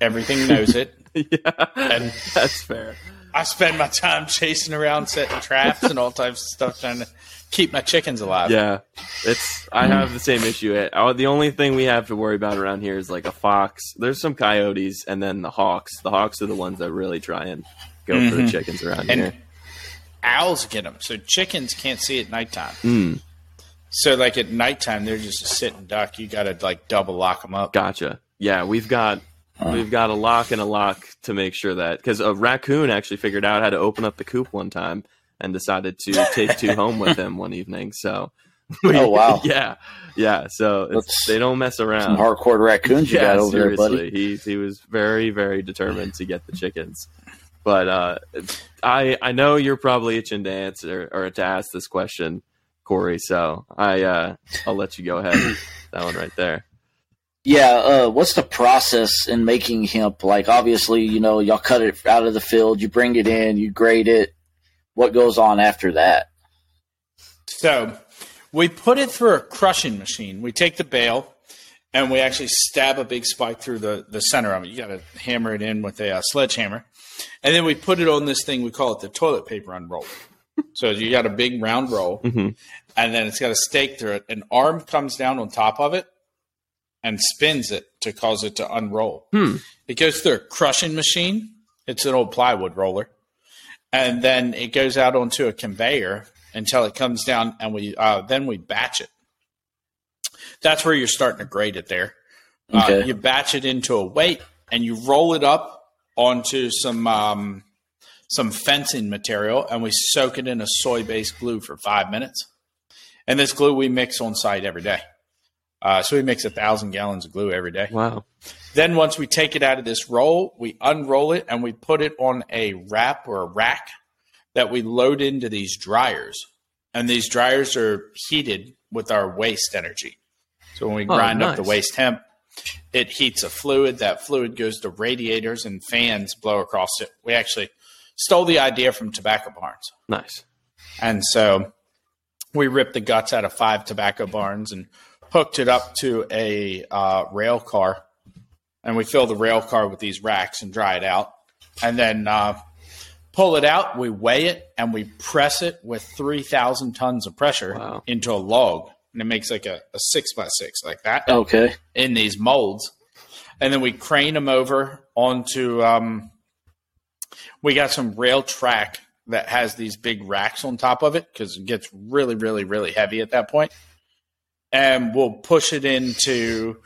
Speaker 3: Everything knows it.
Speaker 1: Yeah.
Speaker 3: And
Speaker 1: That's fair.
Speaker 3: I spend my time chasing around, setting traps, and all types of stuff, trying to keep my chickens alive.
Speaker 1: Yeah, it's. I have the same issue. Uh, the only thing we have to worry about around here is like a fox. There's some coyotes, and then the hawks. The hawks are the ones that really try and go for the
Speaker 3: Mhm.
Speaker 1: chickens around
Speaker 3: And
Speaker 1: here.
Speaker 3: owls get them. So chickens can't see at nighttime.
Speaker 1: Mm,
Speaker 3: So like at nighttime, they're just a sitting duck. You got to like double lock them up.
Speaker 1: gotcha. Yeah, we've got we've got a lock and a lock to make sure that because a raccoon actually figured out how to open up the coop one time and decided to take two home with him one evening. So. we-
Speaker 2: Oh, wow.
Speaker 1: Yeah, yeah. So it's, they don't mess around.
Speaker 2: Some hardcore raccoons you got over there, buddy.
Speaker 1: He he was very very determined to get the chickens. But uh, I I know you're probably itching to answer or to ask this question, Corey. So I uh, I'll let you go ahead. that one right there.
Speaker 2: Yeah, uh, what's the process in making hemp? Like, obviously, you know, y'all cut it out of the field, you bring it in, you grade it. What goes on after that?
Speaker 3: So we put it through a crushing machine. We take the bale and we actually stab a big spike through the, the center of it. You got to hammer it in with a uh, sledgehammer. And then we put it on this thing, we call it the toilet paper unroll. so you got a big round roll,
Speaker 1: hmm
Speaker 3: and then it's got a stake through it. An arm comes down on top of it and spins it to cause it to unroll.
Speaker 1: Hmm.
Speaker 3: It goes through a crushing machine. It's an old plywood roller. And then it goes out onto a conveyor until it comes down, and we uh, then we batch it. That's where you're starting to grade it there. Uh,
Speaker 2: Okay.
Speaker 3: you batch it into a weight, and you roll it up onto some um, some fencing material, and we soak it in a soy-based glue for five minutes. And this glue we mix on site every day. Uh, so he makes a thousand gallons of glue every day.
Speaker 1: Wow.
Speaker 3: Then once we take it out of this roll, we unroll it and we put it on a wrap or a rack that we load into these dryers. And these dryers are heated with our waste energy. So when we
Speaker 1: Oh,
Speaker 3: grind up the waste hemp, it heats a fluid. That fluid goes to radiators and fans blow across it. We actually stole the idea from tobacco barns.
Speaker 1: Nice.
Speaker 3: And so we ripped the guts out of five tobacco barns and hooked it up to a uh, rail car. And we fill the rail car with these racks and dry it out. And then uh, pull it out, we weigh it, and we press it with 3,000 tons of pressure
Speaker 1: Wow.
Speaker 3: into a log. And it makes like a, a six by six, like that
Speaker 2: Okay.
Speaker 3: in these molds, and then we crane them over onto. Um, we got some rail track that has these big racks on top of it because it gets really, really, really heavy at that point, and we'll push it into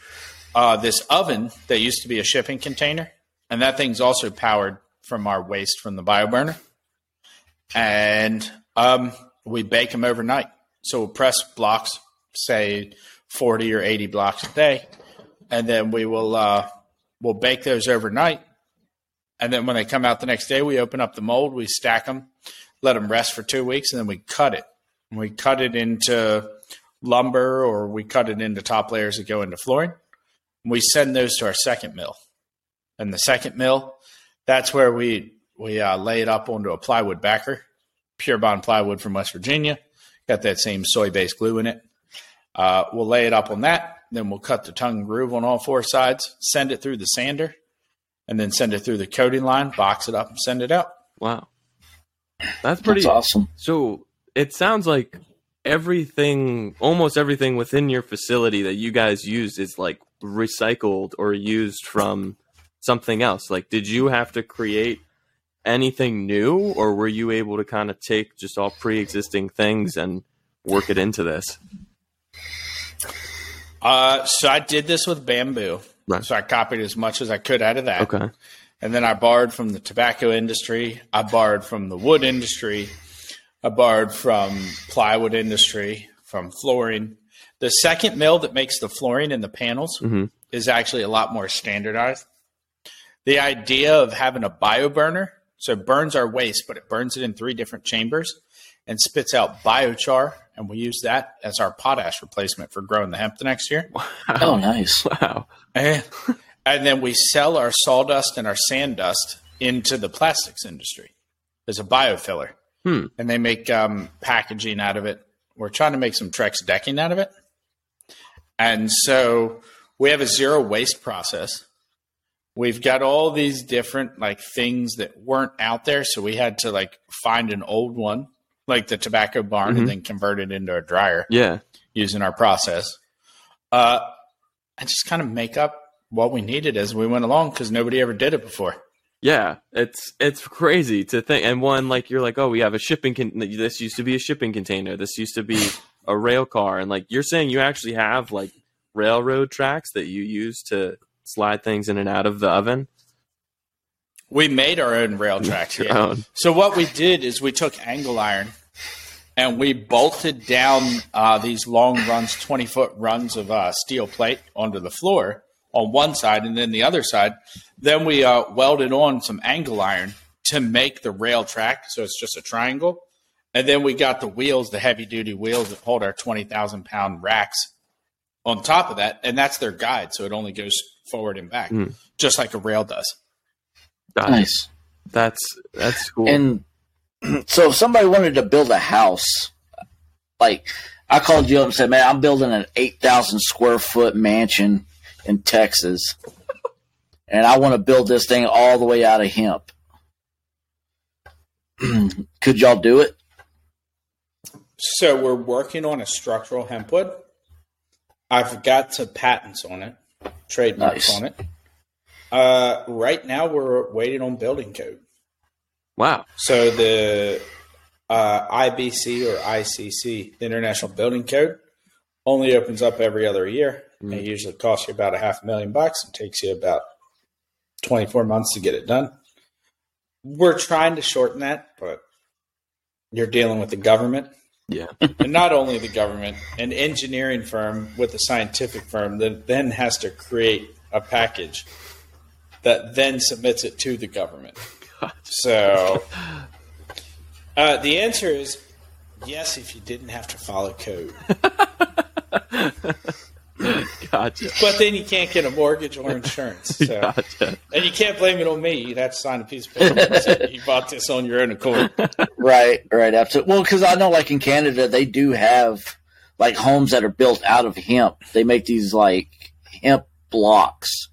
Speaker 3: uh, this oven that used to be a shipping container, and that thing's also powered from our waste from the bioburner, and um, we bake them overnight. So we'll press blocks, say forty or eighty blocks a day, and then we will uh, we'll bake those overnight. And then when they come out the next day, we open up the mold, we stack them, let them rest for two weeks, and then we cut it. And we cut it into lumber or we cut it into top layers that go into flooring. And we send those to our second mill. And the second mill, that's where we we uh, lay it up onto a plywood backer, PureBond plywood from West Virginia. Got that same soy based glue in it. Uh, we'll lay it up on that. Then we'll cut the tongue and groove on all four sides, send it through the sander, and then send it through the coating line, box it up, and send it out.
Speaker 1: Wow. That's pretty
Speaker 2: That's awesome.
Speaker 1: So it sounds like everything, almost everything within your facility that you guys use is like recycled or used from something else. Like, did you have to create anything new, or were you able to kind of take just all pre existing things and work it into this?
Speaker 3: Uh, so I did this with bamboo.
Speaker 1: Right.
Speaker 3: So I copied as much as I could out of that.
Speaker 1: Okay.
Speaker 3: And then I borrowed from the tobacco industry. I borrowed from the wood industry. I borrowed from plywood industry, from flooring. The second mill that makes the flooring and the panels
Speaker 1: Mhm.
Speaker 3: is actually a lot more standardized. The idea of having a bioburner, so it burns our waste, but it burns it in three different chambers and spits out biochar, and we use that as our potash replacement for growing the hemp the next year.
Speaker 2: Oh, nice.
Speaker 1: Wow.
Speaker 3: Eh. and then we sell our sawdust and our sand dust into the plastics industry as a biofiller.
Speaker 1: Hmm.
Speaker 3: And they make um, packaging out of it. We're trying to make some Trex decking out of it. And so we have a zero waste process. We've got all these different like things that weren't out there. So we had to like find an old one, like the tobacco barn,
Speaker 1: Mhm.
Speaker 3: and then convert it into a dryer
Speaker 1: Yeah.
Speaker 3: using our process. Uh, and just kind of make up what we needed as we went along because nobody ever did it before.
Speaker 1: Yeah, it's it's crazy to think. And one like you're like, oh, we have a shipping. Con- this used to be a shipping container. This used to be a rail car, and like you're saying, you actually have like railroad tracks that you use to slide things in and out of the oven.
Speaker 3: We made our own rail tracks. Yeah.
Speaker 1: own.
Speaker 3: So what we did is we took angle iron and we bolted down uh, these long runs, twenty foot runs of uh, steel plate onto the floor on one side, and then the other side. Then we uh, welded on some angle iron to make the rail track, so it's just a triangle. And then we got the wheels, the heavy duty wheels that hold our twenty thousand pound racks on top of that, and that's their guide, so it only goes forward and back,
Speaker 1: Mm.
Speaker 3: just like a rail does.
Speaker 1: That-
Speaker 2: Nice.
Speaker 1: That's that's cool.
Speaker 2: And so if somebody wanted to build a house, like I called you up and said, man, I'm building an 8,000 square foot mansion in Texas, and I want to build this thing all the way out of hemp. Could y'all do it?
Speaker 3: So we're working on a structural hempwood. I've got some patents on it, trademarks
Speaker 2: Nice.
Speaker 3: on it. Uh, right now, we're waiting on building code.
Speaker 1: Wow.
Speaker 3: So the uh, IBC or ICC, the International Building Code, only opens up every other year.
Speaker 1: Mm.
Speaker 3: It usually costs you about a half a million bucks and takes you about 24 months to get it done. We're trying to shorten that, but you're dealing with the government.
Speaker 1: Yeah.
Speaker 3: and not only the government, an engineering firm with a scientific firm that then has to create a package that then submits it to the government. So uh, the answer is yes, if you didn't have to follow code.
Speaker 1: Gotcha.
Speaker 3: But then you can't get a mortgage or insurance. So.
Speaker 1: Gotcha.
Speaker 3: And you can't blame it on me. You'd have to sign a piece of paper you bought this on your own accord.
Speaker 2: Right, right, absolutely. Well, because I know, like in Canada, they do have like homes that are built out of hemp. They make these like hemp blocks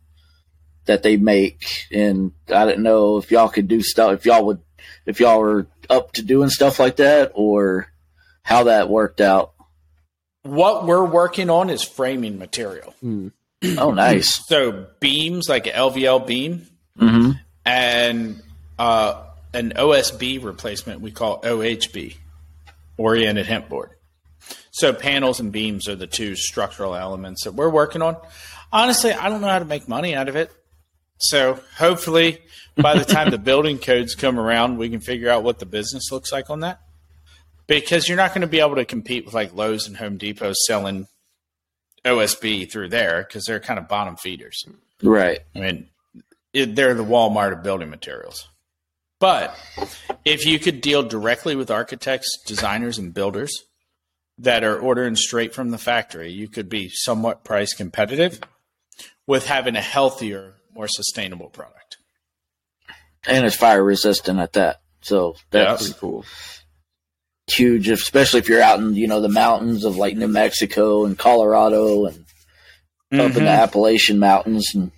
Speaker 2: that they make, and I didn't know if y'all could do stuff. If y'all would, if y'all were up to doing stuff like that, or how that worked out.
Speaker 3: What we're working on is framing material.
Speaker 2: Oh, nice.
Speaker 3: So beams, like an LVL beam,
Speaker 2: hmm
Speaker 3: and uh, an OSB replacement we call OHB, oriented hemp board. So panels and beams are the two structural elements that we're working on. Honestly, I don't know how to make money out of it. So hopefully by the time the building codes come around, we can figure out what the business looks like on that. Because you're not going to be able to compete with like Lowe's and Home Depot selling OSB through there because they're kind of bottom feeders.
Speaker 2: Right.
Speaker 3: I mean, it, they're the Walmart of building materials. But if you could deal directly with architects, designers, and builders that are ordering straight from the factory, you could be somewhat price competitive with having a healthier, more sustainable product.
Speaker 2: And it's fire resistant at that. So that's
Speaker 3: Yeah.
Speaker 1: Pretty cool.
Speaker 2: Huge, especially if you're out in you know the mountains of like New Mexico and Colorado and up in the
Speaker 3: Mhm.
Speaker 2: Appalachian Mountains and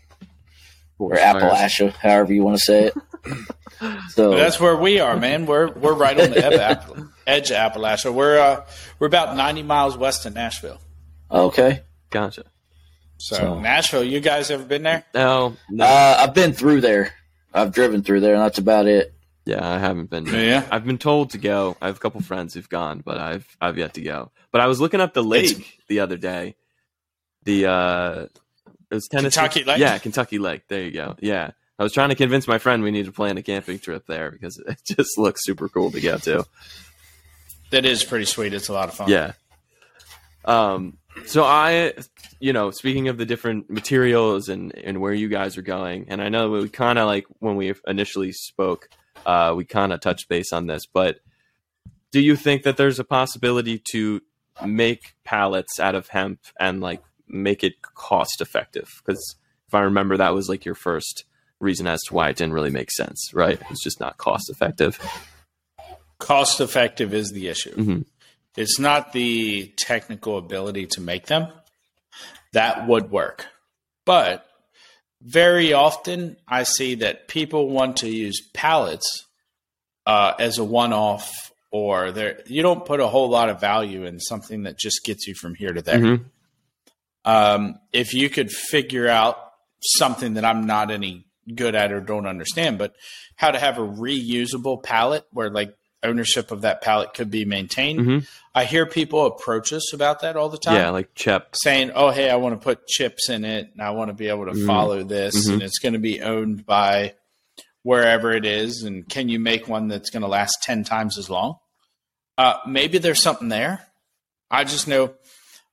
Speaker 2: or Appalachia, however you want to say it. So
Speaker 3: But that's where we are, man. We're we're right on the ed- edge of Appalachia. We're uh, we're about ninety miles west of Nashville.
Speaker 2: okay.
Speaker 1: Gotcha.
Speaker 3: So,
Speaker 2: So-
Speaker 3: Nashville, you guys ever been there?
Speaker 1: No, no.
Speaker 2: Uh, I've been through there. I've driven through there, and that's about it.
Speaker 1: Yeah, I haven't been.
Speaker 3: Yeah.
Speaker 1: I've been told to go. I have a couple friends who've gone, but I've I've yet to go. But I was looking up the lake
Speaker 3: It's-
Speaker 1: the other day. The uh, it was Tennessee.
Speaker 3: Kentucky Lake?
Speaker 1: Yeah, Kentucky Lake. There you go. Yeah, I was trying to convince my friend we need to plan a camping trip there because it just looks super cool to go to.
Speaker 3: That is pretty sweet. It's a lot of fun.
Speaker 1: Yeah. Um. So I, you know, speaking of the different materials and and where you guys are going, and I know we kind of like when we initially spoke, uh, we kind of touched base on this, but do you think that there's a possibility to make pallets out of hemp and like make it cost effective? Because if I remember, that was like your first reason as to why it didn't really make sense, right? It's just not cost effective.
Speaker 3: Cost effective is the issue.
Speaker 1: Mhm.
Speaker 3: It's not the technical ability to make them. That would work. But very often I see that people want to use pallets uh, as a one off or there you don't put a whole lot of value in something that just gets you from here to there.
Speaker 1: Mhm.
Speaker 3: um, if you could figure out something that I'm not any good at or don't understand, but how to have a reusable pallet where like ownership of that pallet could be maintained.
Speaker 1: Mhm.
Speaker 3: I hear people approach us about that all the time.
Speaker 1: Yeah, like Chep.
Speaker 3: Saying, "Oh, hey, I want to put chips in it, and I want to be able to
Speaker 1: Mhm.
Speaker 3: follow this,
Speaker 1: Mhm.
Speaker 3: and it's going to be owned by wherever it is. And can you make one that's going to last ten times as long? Uh, maybe there's something there. I just know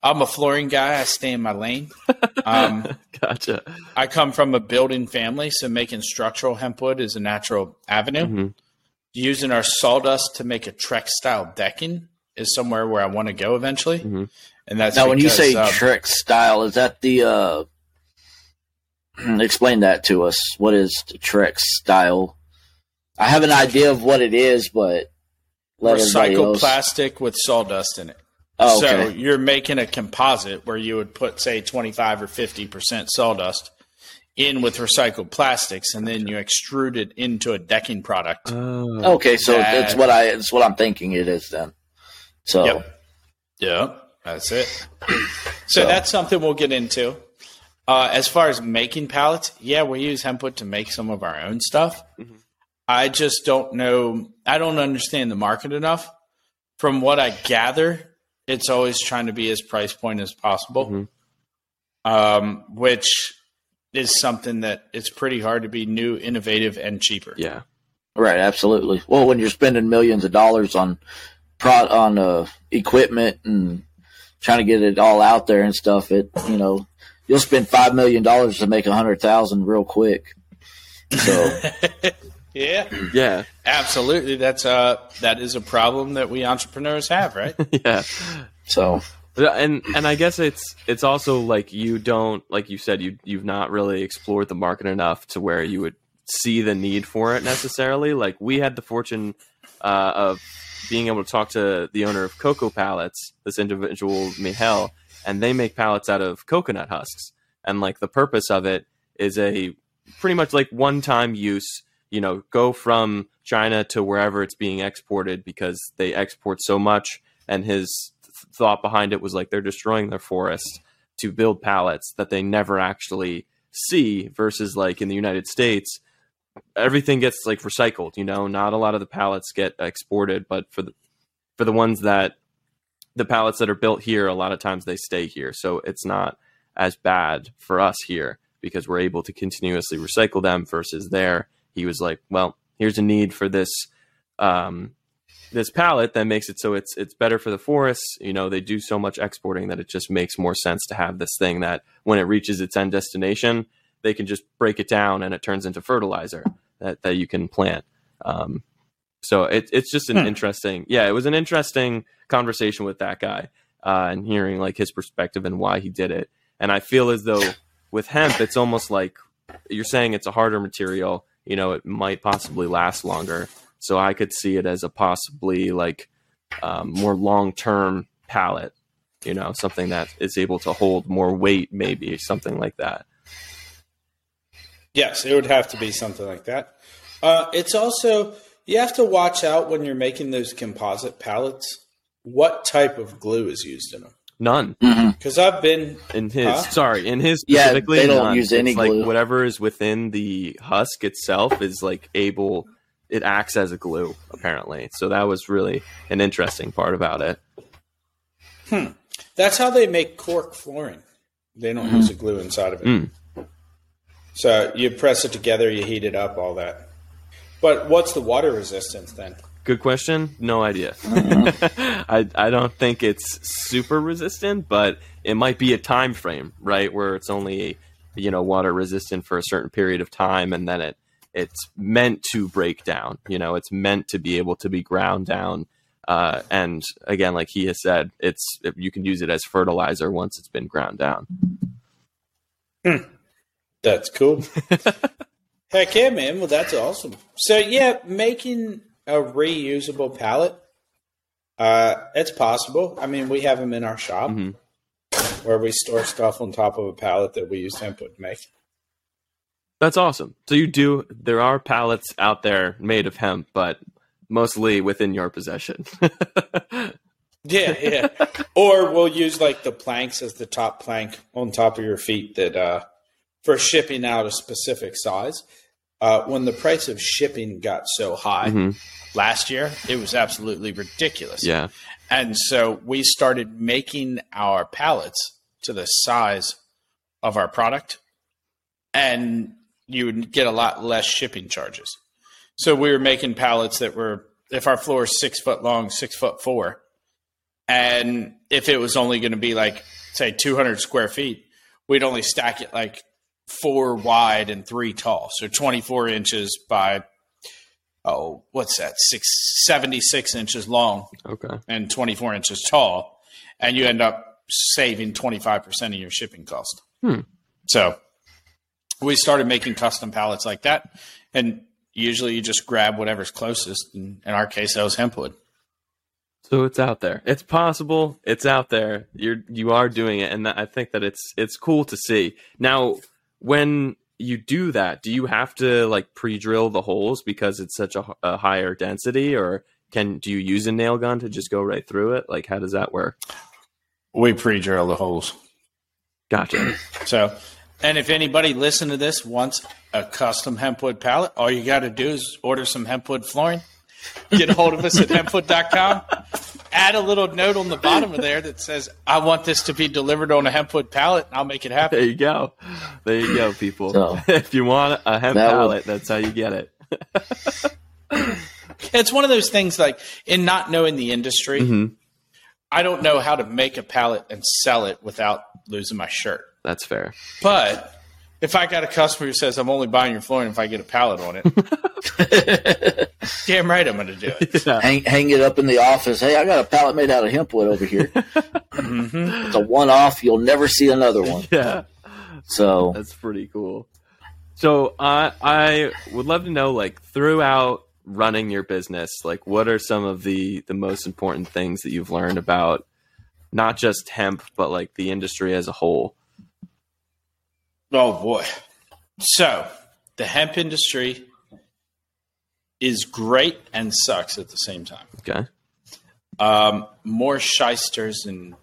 Speaker 3: I'm a flooring guy. I stay in my lane. Um,
Speaker 1: Gotcha.
Speaker 3: I come from a building family, so making structural hempwood is a natural avenue. Using our sawdust to make a Trex style decking is somewhere where I want to go eventually.
Speaker 1: Mhm.
Speaker 3: And that's
Speaker 2: Now, when you say
Speaker 3: um,
Speaker 2: trick style, is that the? uh Explain that to us. What is the trick style? I have an idea of what it is, but let everybody
Speaker 3: recycled
Speaker 2: else.
Speaker 3: plastic with sawdust in it.
Speaker 2: Oh,
Speaker 3: So you're making a composite where you would put, say, 25 or 50% sawdust in with recycled plastics, and then you extrude it into a decking product.
Speaker 1: Oh,
Speaker 2: okay, so
Speaker 3: that-
Speaker 2: it's what I it's what I'm thinking it is then. So
Speaker 3: Yep. Yeah, that's it. So,
Speaker 2: So-
Speaker 3: that's something we'll get into. Uh, as far as making pallets, yeah, we use hempwood to make some of our own stuff. I just don't know. I don't understand the market enough. From what I gather, it's always trying to be as price point as possible,
Speaker 1: Mhm.
Speaker 3: um, which is something that it's pretty hard to be new, innovative, and cheaper.
Speaker 1: yeah.
Speaker 2: right, absolutely. Well, when you're spending millions of dollars on pro on uh, equipment and trying to get it all out there and stuff, it you know you'll spend five million dollars to make a hundred thousand real quick. So
Speaker 3: Yeah,
Speaker 1: Yeah.
Speaker 3: absolutely. That's uh that is a problem that we entrepreneurs have, right?
Speaker 1: yeah.
Speaker 2: so
Speaker 1: and and I guess it's it's also like you don't like you said you you've not really explored the market enough to where you would see the need for it necessarily. Like we had the fortune uh, of being able to talk to the owner of Cocoa Pallets, this individual Michel, and they make pallets out of coconut husks. And like the purpose of it is a pretty much like one time use. You know, go from China to wherever it's being exported because they export so much. And his thought behind it was like they're destroying their forest to build pallets that they never actually see versus like in the United States everything gets like recycled you know? Not a lot of the pallets get exported but for the for the ones that the pallets that are built here a lot of times they stay here. So it's not as bad for us here because we're able to continuously recycle them versus there. He was like well here's a need for this um this pallet that makes it so it's it's better for the forests you know they do so much exporting that it just makes more sense to have this thing that when it reaches its end destination they can just break it down and it turns into fertilizer that, that you can plant. Um, so it, it's just an
Speaker 3: Hmm.
Speaker 1: interesting, yeah, it was an interesting conversation with that guy uh, and hearing like his perspective and why he did it. And I feel as though with hemp, it's almost like you're saying it's a harder material. You know, it might possibly last longer. So I could see it as a possibly like um, more long term palette, You know, something that is able to hold more weight, maybe something like that.
Speaker 3: Yes, it would have to be something like that. Uh, it's also you have to watch out when you're making those composite pallets. What type of glue is used in them?
Speaker 1: None.
Speaker 3: Because I've been
Speaker 1: In his,
Speaker 3: Huh?
Speaker 1: sorry, in his
Speaker 2: Yeah, they don't
Speaker 1: none.
Speaker 2: use any
Speaker 1: It's like whatever is within the husk itself is like able. It acts as a glue, apparently. So that was really an interesting part about it.
Speaker 3: that's how they make cork flooring. They don't use a glue inside of it.
Speaker 1: Mm.
Speaker 3: So you press it together, you heat it up, all that. But what's the water resistance then?
Speaker 1: Good question. No idea. I I don't think it's super resistant, but it might be a time frame, right, where it's only you know water resistant for a certain period of time, and then it it's meant to break down. You know, it's meant to be able to be ground down. Uh, and again, like he has said, it's you can use it as fertilizer once it's been ground down.
Speaker 3: That's cool. Heck yeah, man. Well, that's awesome. So yeah, making a reusable pallet, uh, it's possible. I mean, we have them in our shop
Speaker 1: Mhm.
Speaker 3: where we store stuff on top of a pallet that we use hempwood to make.
Speaker 1: That's awesome. So you do. There are pallets out there made of hemp, but mostly within your possession.
Speaker 3: Yeah, yeah. or we'll use like the planks as the top plank on top of your feet that uh for shipping out a specific size. Uh, when the price of shipping got so high
Speaker 1: Mhm.
Speaker 3: last year, it was absolutely ridiculous.
Speaker 1: yeah.
Speaker 3: And so we started making our pallets to the size of our product, and you would get a lot less shipping charges. So we were making pallets that were, if our floor is six foot long, six foot four, and if it was only going to be like, say, 200 square feet, we'd only stack it like four wide and three tall. So 24 inches by, oh, what's that? Six, 76 inches long
Speaker 1: Okay.
Speaker 3: and 24 inches tall, and you end up saving 25% of your shipping cost.
Speaker 1: Hmm.
Speaker 3: So we started making custom pallets like that, and usually you just grab whatever's closest. And in our case, that was hempwood.
Speaker 1: So it's out there. It's possible. It's out there. You're you are doing it, and I think that it's it's cool to see. Now, when you do that, do you have to like pre-drill the holes because it's such a, a higher density, or can do you use a nail gun to just go right through it? Like, how does that work?
Speaker 3: We pre-drill the holes.
Speaker 1: Gotcha.
Speaker 3: So, and if anybody listen to this wants a custom hempwood pallet, all you got to do is order some hempwood flooring. Get a hold of us at hempwood.com. Add a little note on the bottom of there that says, I want this to be delivered on a hempwood pallet, and I'll make it happen.
Speaker 1: There you go. There you go, people.
Speaker 2: So,
Speaker 1: if you want a hemp
Speaker 2: that
Speaker 1: pallet, that's how you get it.
Speaker 3: It's one of those things like in not knowing the industry,
Speaker 1: Mhm.
Speaker 3: I don't know how to make a pallet and sell it without losing my shirt.
Speaker 1: That's fair.
Speaker 3: But if I got a customer who says I'm only buying your flooring if I get a pallet on it, damn right I'm going to do it.
Speaker 1: Yeah.
Speaker 2: hang, hang it up in the office. Hey, I got a pallet made out of hempwood over here.
Speaker 3: hmm
Speaker 2: It's a one off. You'll never see another one.
Speaker 1: yeah.
Speaker 2: So,
Speaker 1: That's pretty cool. So I I would love to know, like, throughout running your business, like, what are some of the the most important things that you've learned about not just hemp, but like the industry as a whole?
Speaker 3: Oh boy. So the hemp industry is great and sucks at the same time.
Speaker 1: Okay.
Speaker 3: Um, more shysters and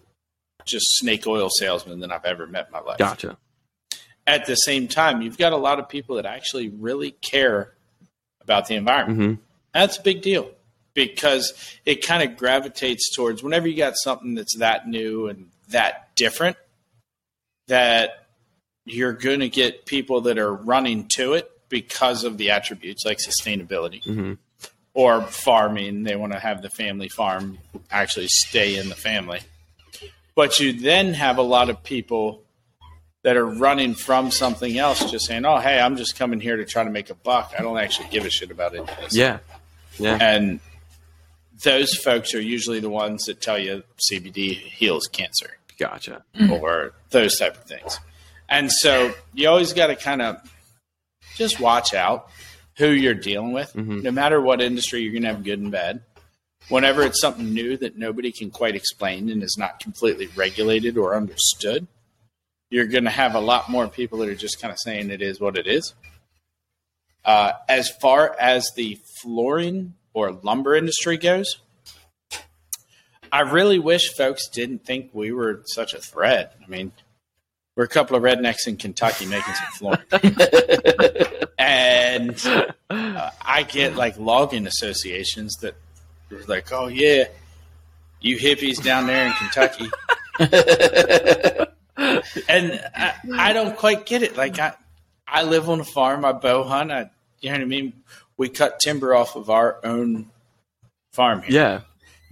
Speaker 3: just snake oil salesmen than I've ever met in my life.
Speaker 1: Gotcha.
Speaker 3: At the same time, you've got a lot of people that actually really care about the environment.
Speaker 1: hmm
Speaker 3: That's a big deal because it kind of gravitates towards whenever you got something that's that new and that different, that you're going to get people that are running to it because of the attributes like sustainability
Speaker 1: hmm
Speaker 3: or farming. They want to have the family farm actually stay in the family. But you then have a lot of people that are running from something else, just saying, "Oh, hey, I'm just coming here to try to make a buck. I don't actually give a shit about it."
Speaker 1: Yeah. Yeah.
Speaker 3: And those folks are usually the ones that tell you CBD heals cancer
Speaker 1: Gotcha.
Speaker 3: or those type of things. And so you always got to kind of just watch out who you're dealing with.
Speaker 1: Mhm.
Speaker 3: No matter what industry, you're going to have good and bad. Whenever it's something new that nobody can quite explain and is not completely regulated or understood, you're going to have a lot more people that are just kind of saying it is what it is. Uh, as far as the flooring or lumber industry goes, I really wish folks didn't think we were such a threat. I mean, we're a couple of rednecks in Kentucky making some flooring. and uh, I get like logging associations that are like, oh, yeah, you hippies down there in Kentucky. and I, I don't quite get it. Like, I, I live on a farm, I bow hunt, I, you know what I mean? We cut timber off of our own farm here.
Speaker 1: Yeah.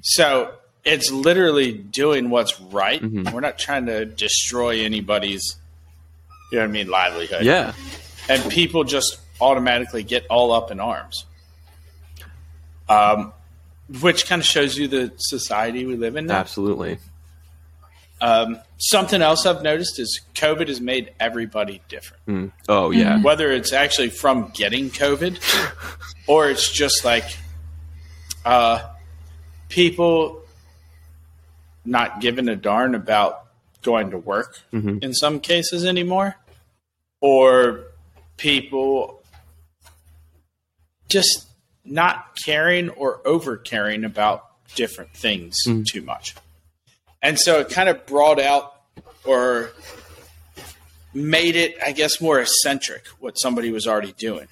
Speaker 3: So it's literally doing what's right.
Speaker 1: Mhm.
Speaker 3: We're not trying to destroy anybody's, you know what I mean, livelihood.
Speaker 1: Yeah.
Speaker 3: And people just automatically get all up in arms. Um, which kind of shows you the society we live in now.
Speaker 1: Absolutely.
Speaker 3: Um, something else I've noticed is COVID has made everybody different.
Speaker 1: Mm. Oh yeah.
Speaker 3: Whether it's actually from getting COVID or it's just like uh, people not giving a darn about going to work
Speaker 1: Mhm.
Speaker 3: in some cases anymore, or people just not caring or over caring about different things too much. And so it kind of brought out or made it, I guess, more eccentric what somebody was already doing.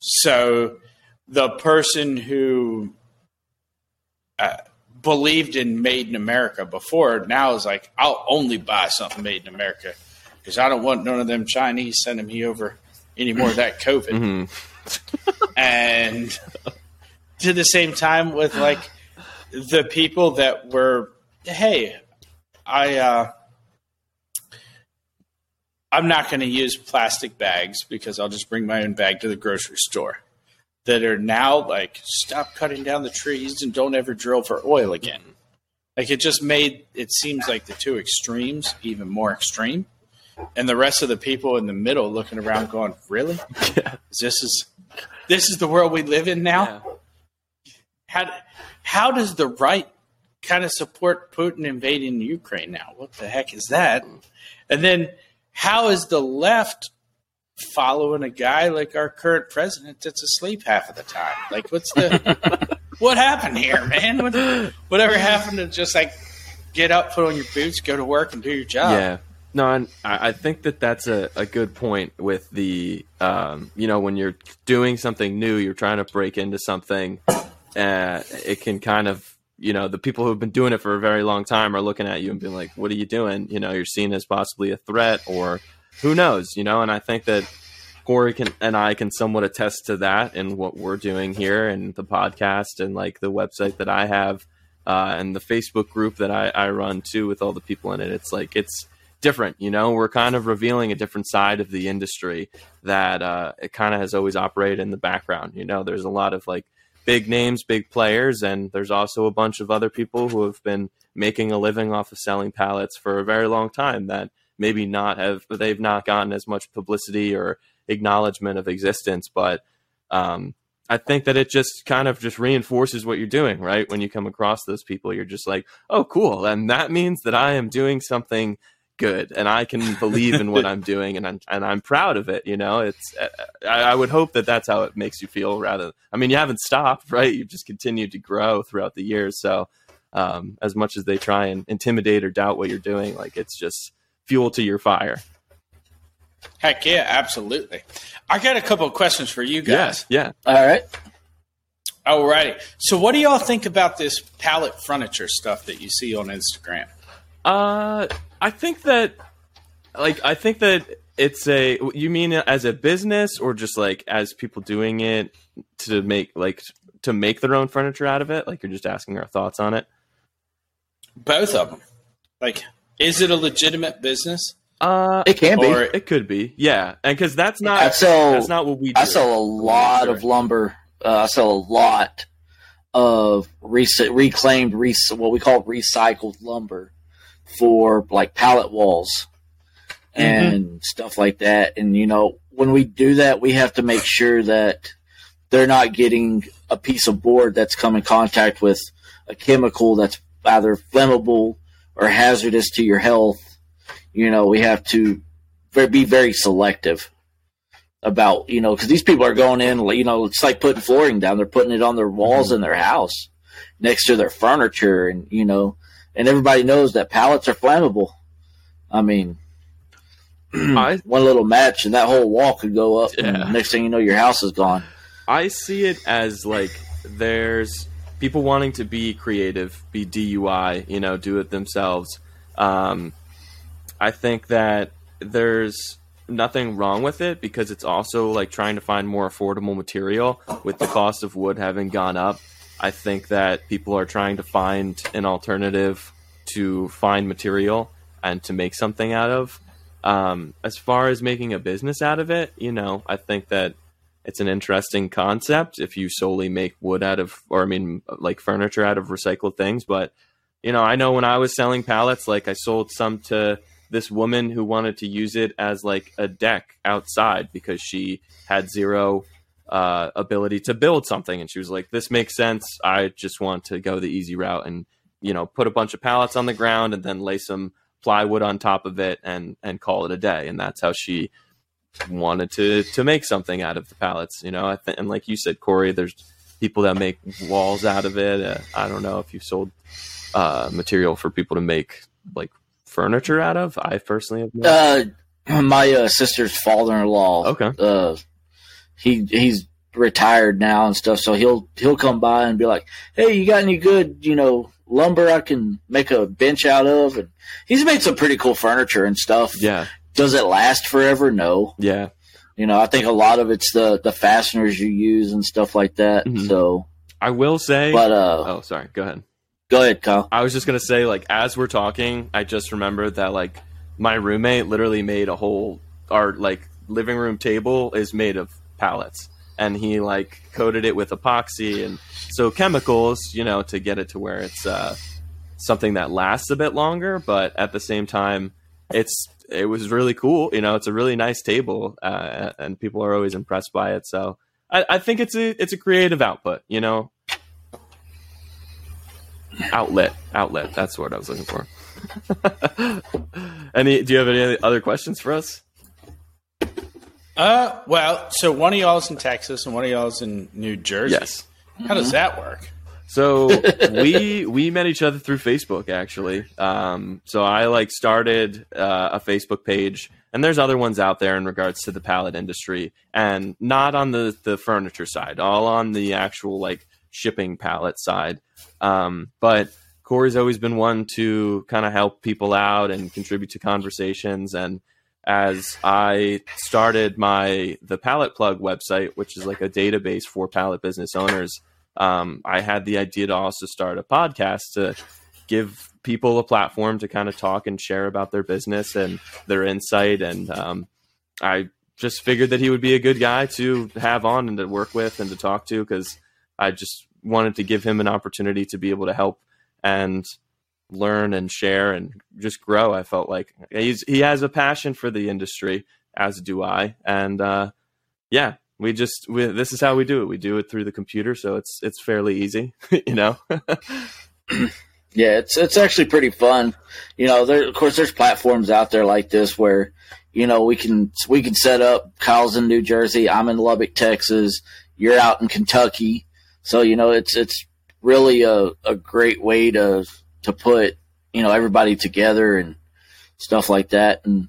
Speaker 3: So the person who uh, believed in made in America before now is like, I'll only buy something made in America because I don't want none of them Chinese sending me over any more of that COVID.
Speaker 1: Mhm.
Speaker 3: And to the same time with like the people that were, hey, I, uh, I'm not going to use plastic bags because I'll just bring my own bag to the grocery store. That are now like, stop cutting down the trees and don't ever drill for oil again. Mm-hmm. Like it just made it seems like the two extremes even more extreme, and the rest of the people in the middle looking around going, "Really?
Speaker 1: Yeah.
Speaker 3: This is this is the world we live in now."
Speaker 1: Yeah.
Speaker 3: How how does the right kind of support Putin invading Ukraine now. What the heck is that? Mm. And then how is the left following a guy like our current president that's asleep half of the time? Like, what's the what happened here, man? What, whatever happened to just like get up, put on your boots, go to work, and do your job?
Speaker 1: Yeah. No, I I think that that's a, a good point with the, um, you know, when you're doing something new, you're trying to break into something, uh, it can kind of, you know, the people who've been doing it for a very long time are looking at you and being like, what are you doing? You know, you're seen as possibly a threat or who knows, you know, and I think that Corey can and I can somewhat attest to that in what we're doing here and the podcast and like the website that I have uh, and the Facebook group that I, I run too with all the people in it. It's like it's different, you know. We're kind of revealing a different side of the industry that uh, it kind of has always operated in the background. You know, there's a lot of like big names, big players, and there's also a bunch of other people who have been making a living off of selling pallets for a very long time that maybe not have but they've not gotten as much publicity or acknowledgement of existence, but um, I think that it just kind of just reinforces what you're doing, right? When you come across those people, you're just like, oh, cool. And that means that I am doing something good and I can believe in what I'm doing and I'm, and I'm proud of it. You know, it's, I, I would hope that that's how it makes you feel rather. I mean, you haven't stopped, right? You've just continued to grow throughout the years. So, um, as much as they try and intimidate or doubt what you're doing, like it's just fuel to your fire.
Speaker 3: Heck yeah, absolutely. I got a couple of questions for you guys.
Speaker 1: Yeah.
Speaker 2: All right.
Speaker 3: All righty. So, what do y'all think about this pallet furniture stuff that you see on Instagram?
Speaker 1: Uh, I think that, like, I think that it's a. You mean as a business or just like as people doing it to make like to make their own furniture out of it? Like, you're just asking our thoughts on it.
Speaker 3: Both of them. Like, is it a legitimate business?
Speaker 1: Uh,
Speaker 2: It can be.
Speaker 1: It could be, yeah, and because that's not
Speaker 2: I sell.
Speaker 1: that's not what we do.
Speaker 2: I sell a lot
Speaker 1: Sure.
Speaker 2: of lumber. Uh, I sell a lot of rec- reclaimed, rec- what we call recycled lumber for like pallet walls and stuff like that. And you know, when we do that, we have to make sure that they're not getting a piece of board that's come in contact with a chemical that's either flammable or hazardous to your health. You know, we have to be very selective about you know because these people are going in you know it's like putting flooring down they're putting it on their walls mm-hmm. in their house next to their furniture and you know and everybody knows that pallets are flammable i mean
Speaker 1: I
Speaker 2: one little match and that whole wall could go up
Speaker 1: Yeah.
Speaker 2: and next thing you know your house is gone
Speaker 1: I see it as like there's people wanting to be creative, be DIY, you know, do it themselves. Um, I think that there's nothing wrong with it because it's also like trying to find more affordable material with the cost of wood having gone up. I think that people are trying to find an alternative to find material and to make something out of. Um, as far as making a business out of it, you know, I think that it's an interesting concept if you solely make wood out of or i mean like furniture out of recycled things but you know i know when i was selling pallets like i sold some to this woman who wanted to use it as like a deck outside because she had zero uh, ability to build something and she was like this makes sense. I just want to go the easy route and you know put a bunch of pallets on the ground and then lay some plywood on top of it and and call it a day. And that's how she wanted to to make something out of the pallets. You know, I think, and like you said, Corey, there's people that make walls out of it. Uh, I don't know if you've sold uh, material for people to make like furniture out of. I personally have. Not.
Speaker 2: uh my uh, sister's father-in-law
Speaker 1: Okay.
Speaker 2: uh he he's retired now and stuff so he'll he'll come by and be like hey you got any good you know lumber i can make a bench out of and he's made some pretty cool furniture and stuff
Speaker 1: Yeah,
Speaker 2: does it last forever no
Speaker 1: yeah,
Speaker 2: you know i think a lot of it's the the fasteners you use and stuff like that
Speaker 1: Mhm.
Speaker 2: so
Speaker 1: I will say.
Speaker 2: but uh
Speaker 1: oh, sorry. Go ahead.
Speaker 2: go ahead kyle
Speaker 1: I was just gonna say, like, as we're talking, I just remembered that like my roommate literally made a whole our like living room table is made of pallets, and he like coated it with epoxy and so chemicals, you know, to get it to where it's uh, something that lasts a bit longer, but at the same time, it's it was really cool. You know, it's a really nice table, uh, and people are always impressed by it. So I, I think it's a it's a creative output. You know, outlet. Outlet. That's what I was looking for. any? Do you have any other questions for us?
Speaker 3: Uh, well, so one of y'all's in Texas and one of y'all's in New Jersey.
Speaker 1: Yes.
Speaker 3: How does that work?
Speaker 1: So we we met each other through Facebook actually. Um, so I like started uh, a Facebook page, and there's other ones out there in regards to the pallet industry, and not on the the furniture side, all on the actual like shipping pallet side. Um, but Corey's always been one to kind of help people out and contribute to conversations and as I started my the Pallet Plug website, which is like a database for pallet business owners, um, I had the idea to also start a podcast to give people a platform to kind of talk and share about their business and their insight. And um, I just figured that he would be a good guy to have on and to work with and to talk to because I just wanted to give him an opportunity to be able to help and learn and share and just grow. I felt like he's he has a passion for the industry, as do I, and uh, yeah, we just we, this is how we do it. We do it through the computer, so it's it's fairly easy, you know.
Speaker 2: yeah, it's it's actually pretty fun. You know, there of course there's platforms out there like this where you know we can we can set up. Kyle's in New Jersey, I'm in Lubbock, Texas. You're out in Kentucky, so you know it's it's really a, a great way to to put you know everybody together and stuff like that. And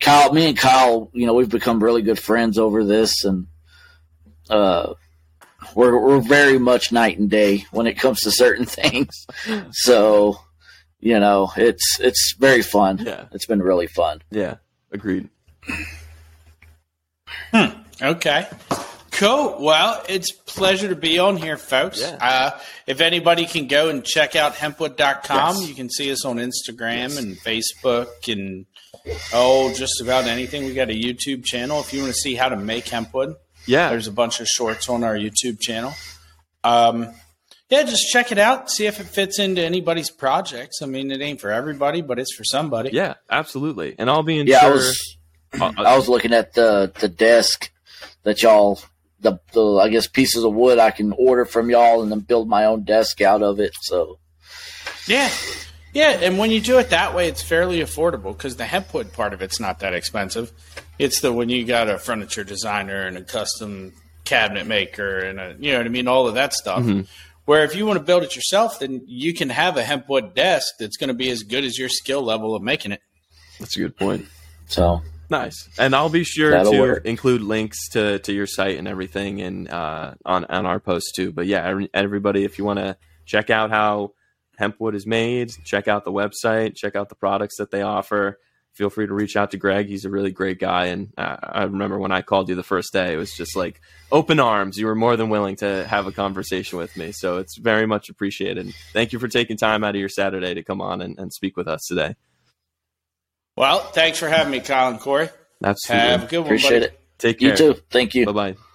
Speaker 2: Kyle, me and Kyle, you know, we've become really good friends over this, and uh, we're we're very much night and day when it comes to certain things. so, you know, it's it's very fun.
Speaker 1: Yeah.
Speaker 2: It's been really fun.
Speaker 1: yeah, agreed.
Speaker 3: Okay. Cool. Well, it's pleasure to be on here, folks.
Speaker 1: Yeah.
Speaker 3: Uh, if anybody can go and check out hempwood.com,
Speaker 1: Yes.
Speaker 3: you can see us on Instagram and Facebook and oh, just about anything. We got a YouTube channel if you want to see how to make hempwood.
Speaker 1: Yeah,
Speaker 3: There's a bunch of shorts on our YouTube channel. Um, yeah, just check it out. See if it fits into anybody's projects. I mean, it ain't for everybody, but it's for somebody.
Speaker 1: yeah, absolutely. And I'll be in
Speaker 2: Yeah, I was I was looking at the the desk that y'all the the I guess pieces of wood I can order from y'all and then build my own desk out of it. So
Speaker 3: Yeah. Yeah, and when you do it that way, it's fairly affordable because the hempwood part of it's not that expensive. It's the when you got a furniture designer and a custom cabinet maker and a you know what I mean, all of that stuff. Where if you want to build it yourself, then you can have a hempwood desk that's going to be as good as your skill level of making it.
Speaker 1: that's a good point.
Speaker 2: so
Speaker 1: Nice, and I'll be sure
Speaker 2: That'll
Speaker 1: to
Speaker 2: work.
Speaker 1: include links to, to your site and everything, and uh, on on our post too. But yeah, everybody, if you want to check out how hempwood is made, check out the website, check out the products that they offer. Feel free to reach out to Greg. He's a really great guy, and uh, I remember when I called you the first day, it was just like open arms. You were more than willing to have a conversation with me, so it's very much appreciated. Thank you for taking time out of your Saturday to come on and, and speak with us today.
Speaker 3: Well, thanks for having me, Kyle and Corey.
Speaker 1: Absolutely,
Speaker 3: Have a good one,
Speaker 2: appreciate
Speaker 3: buddy.
Speaker 2: it.
Speaker 1: take care.
Speaker 2: You too. Thank you.
Speaker 1: Bye bye.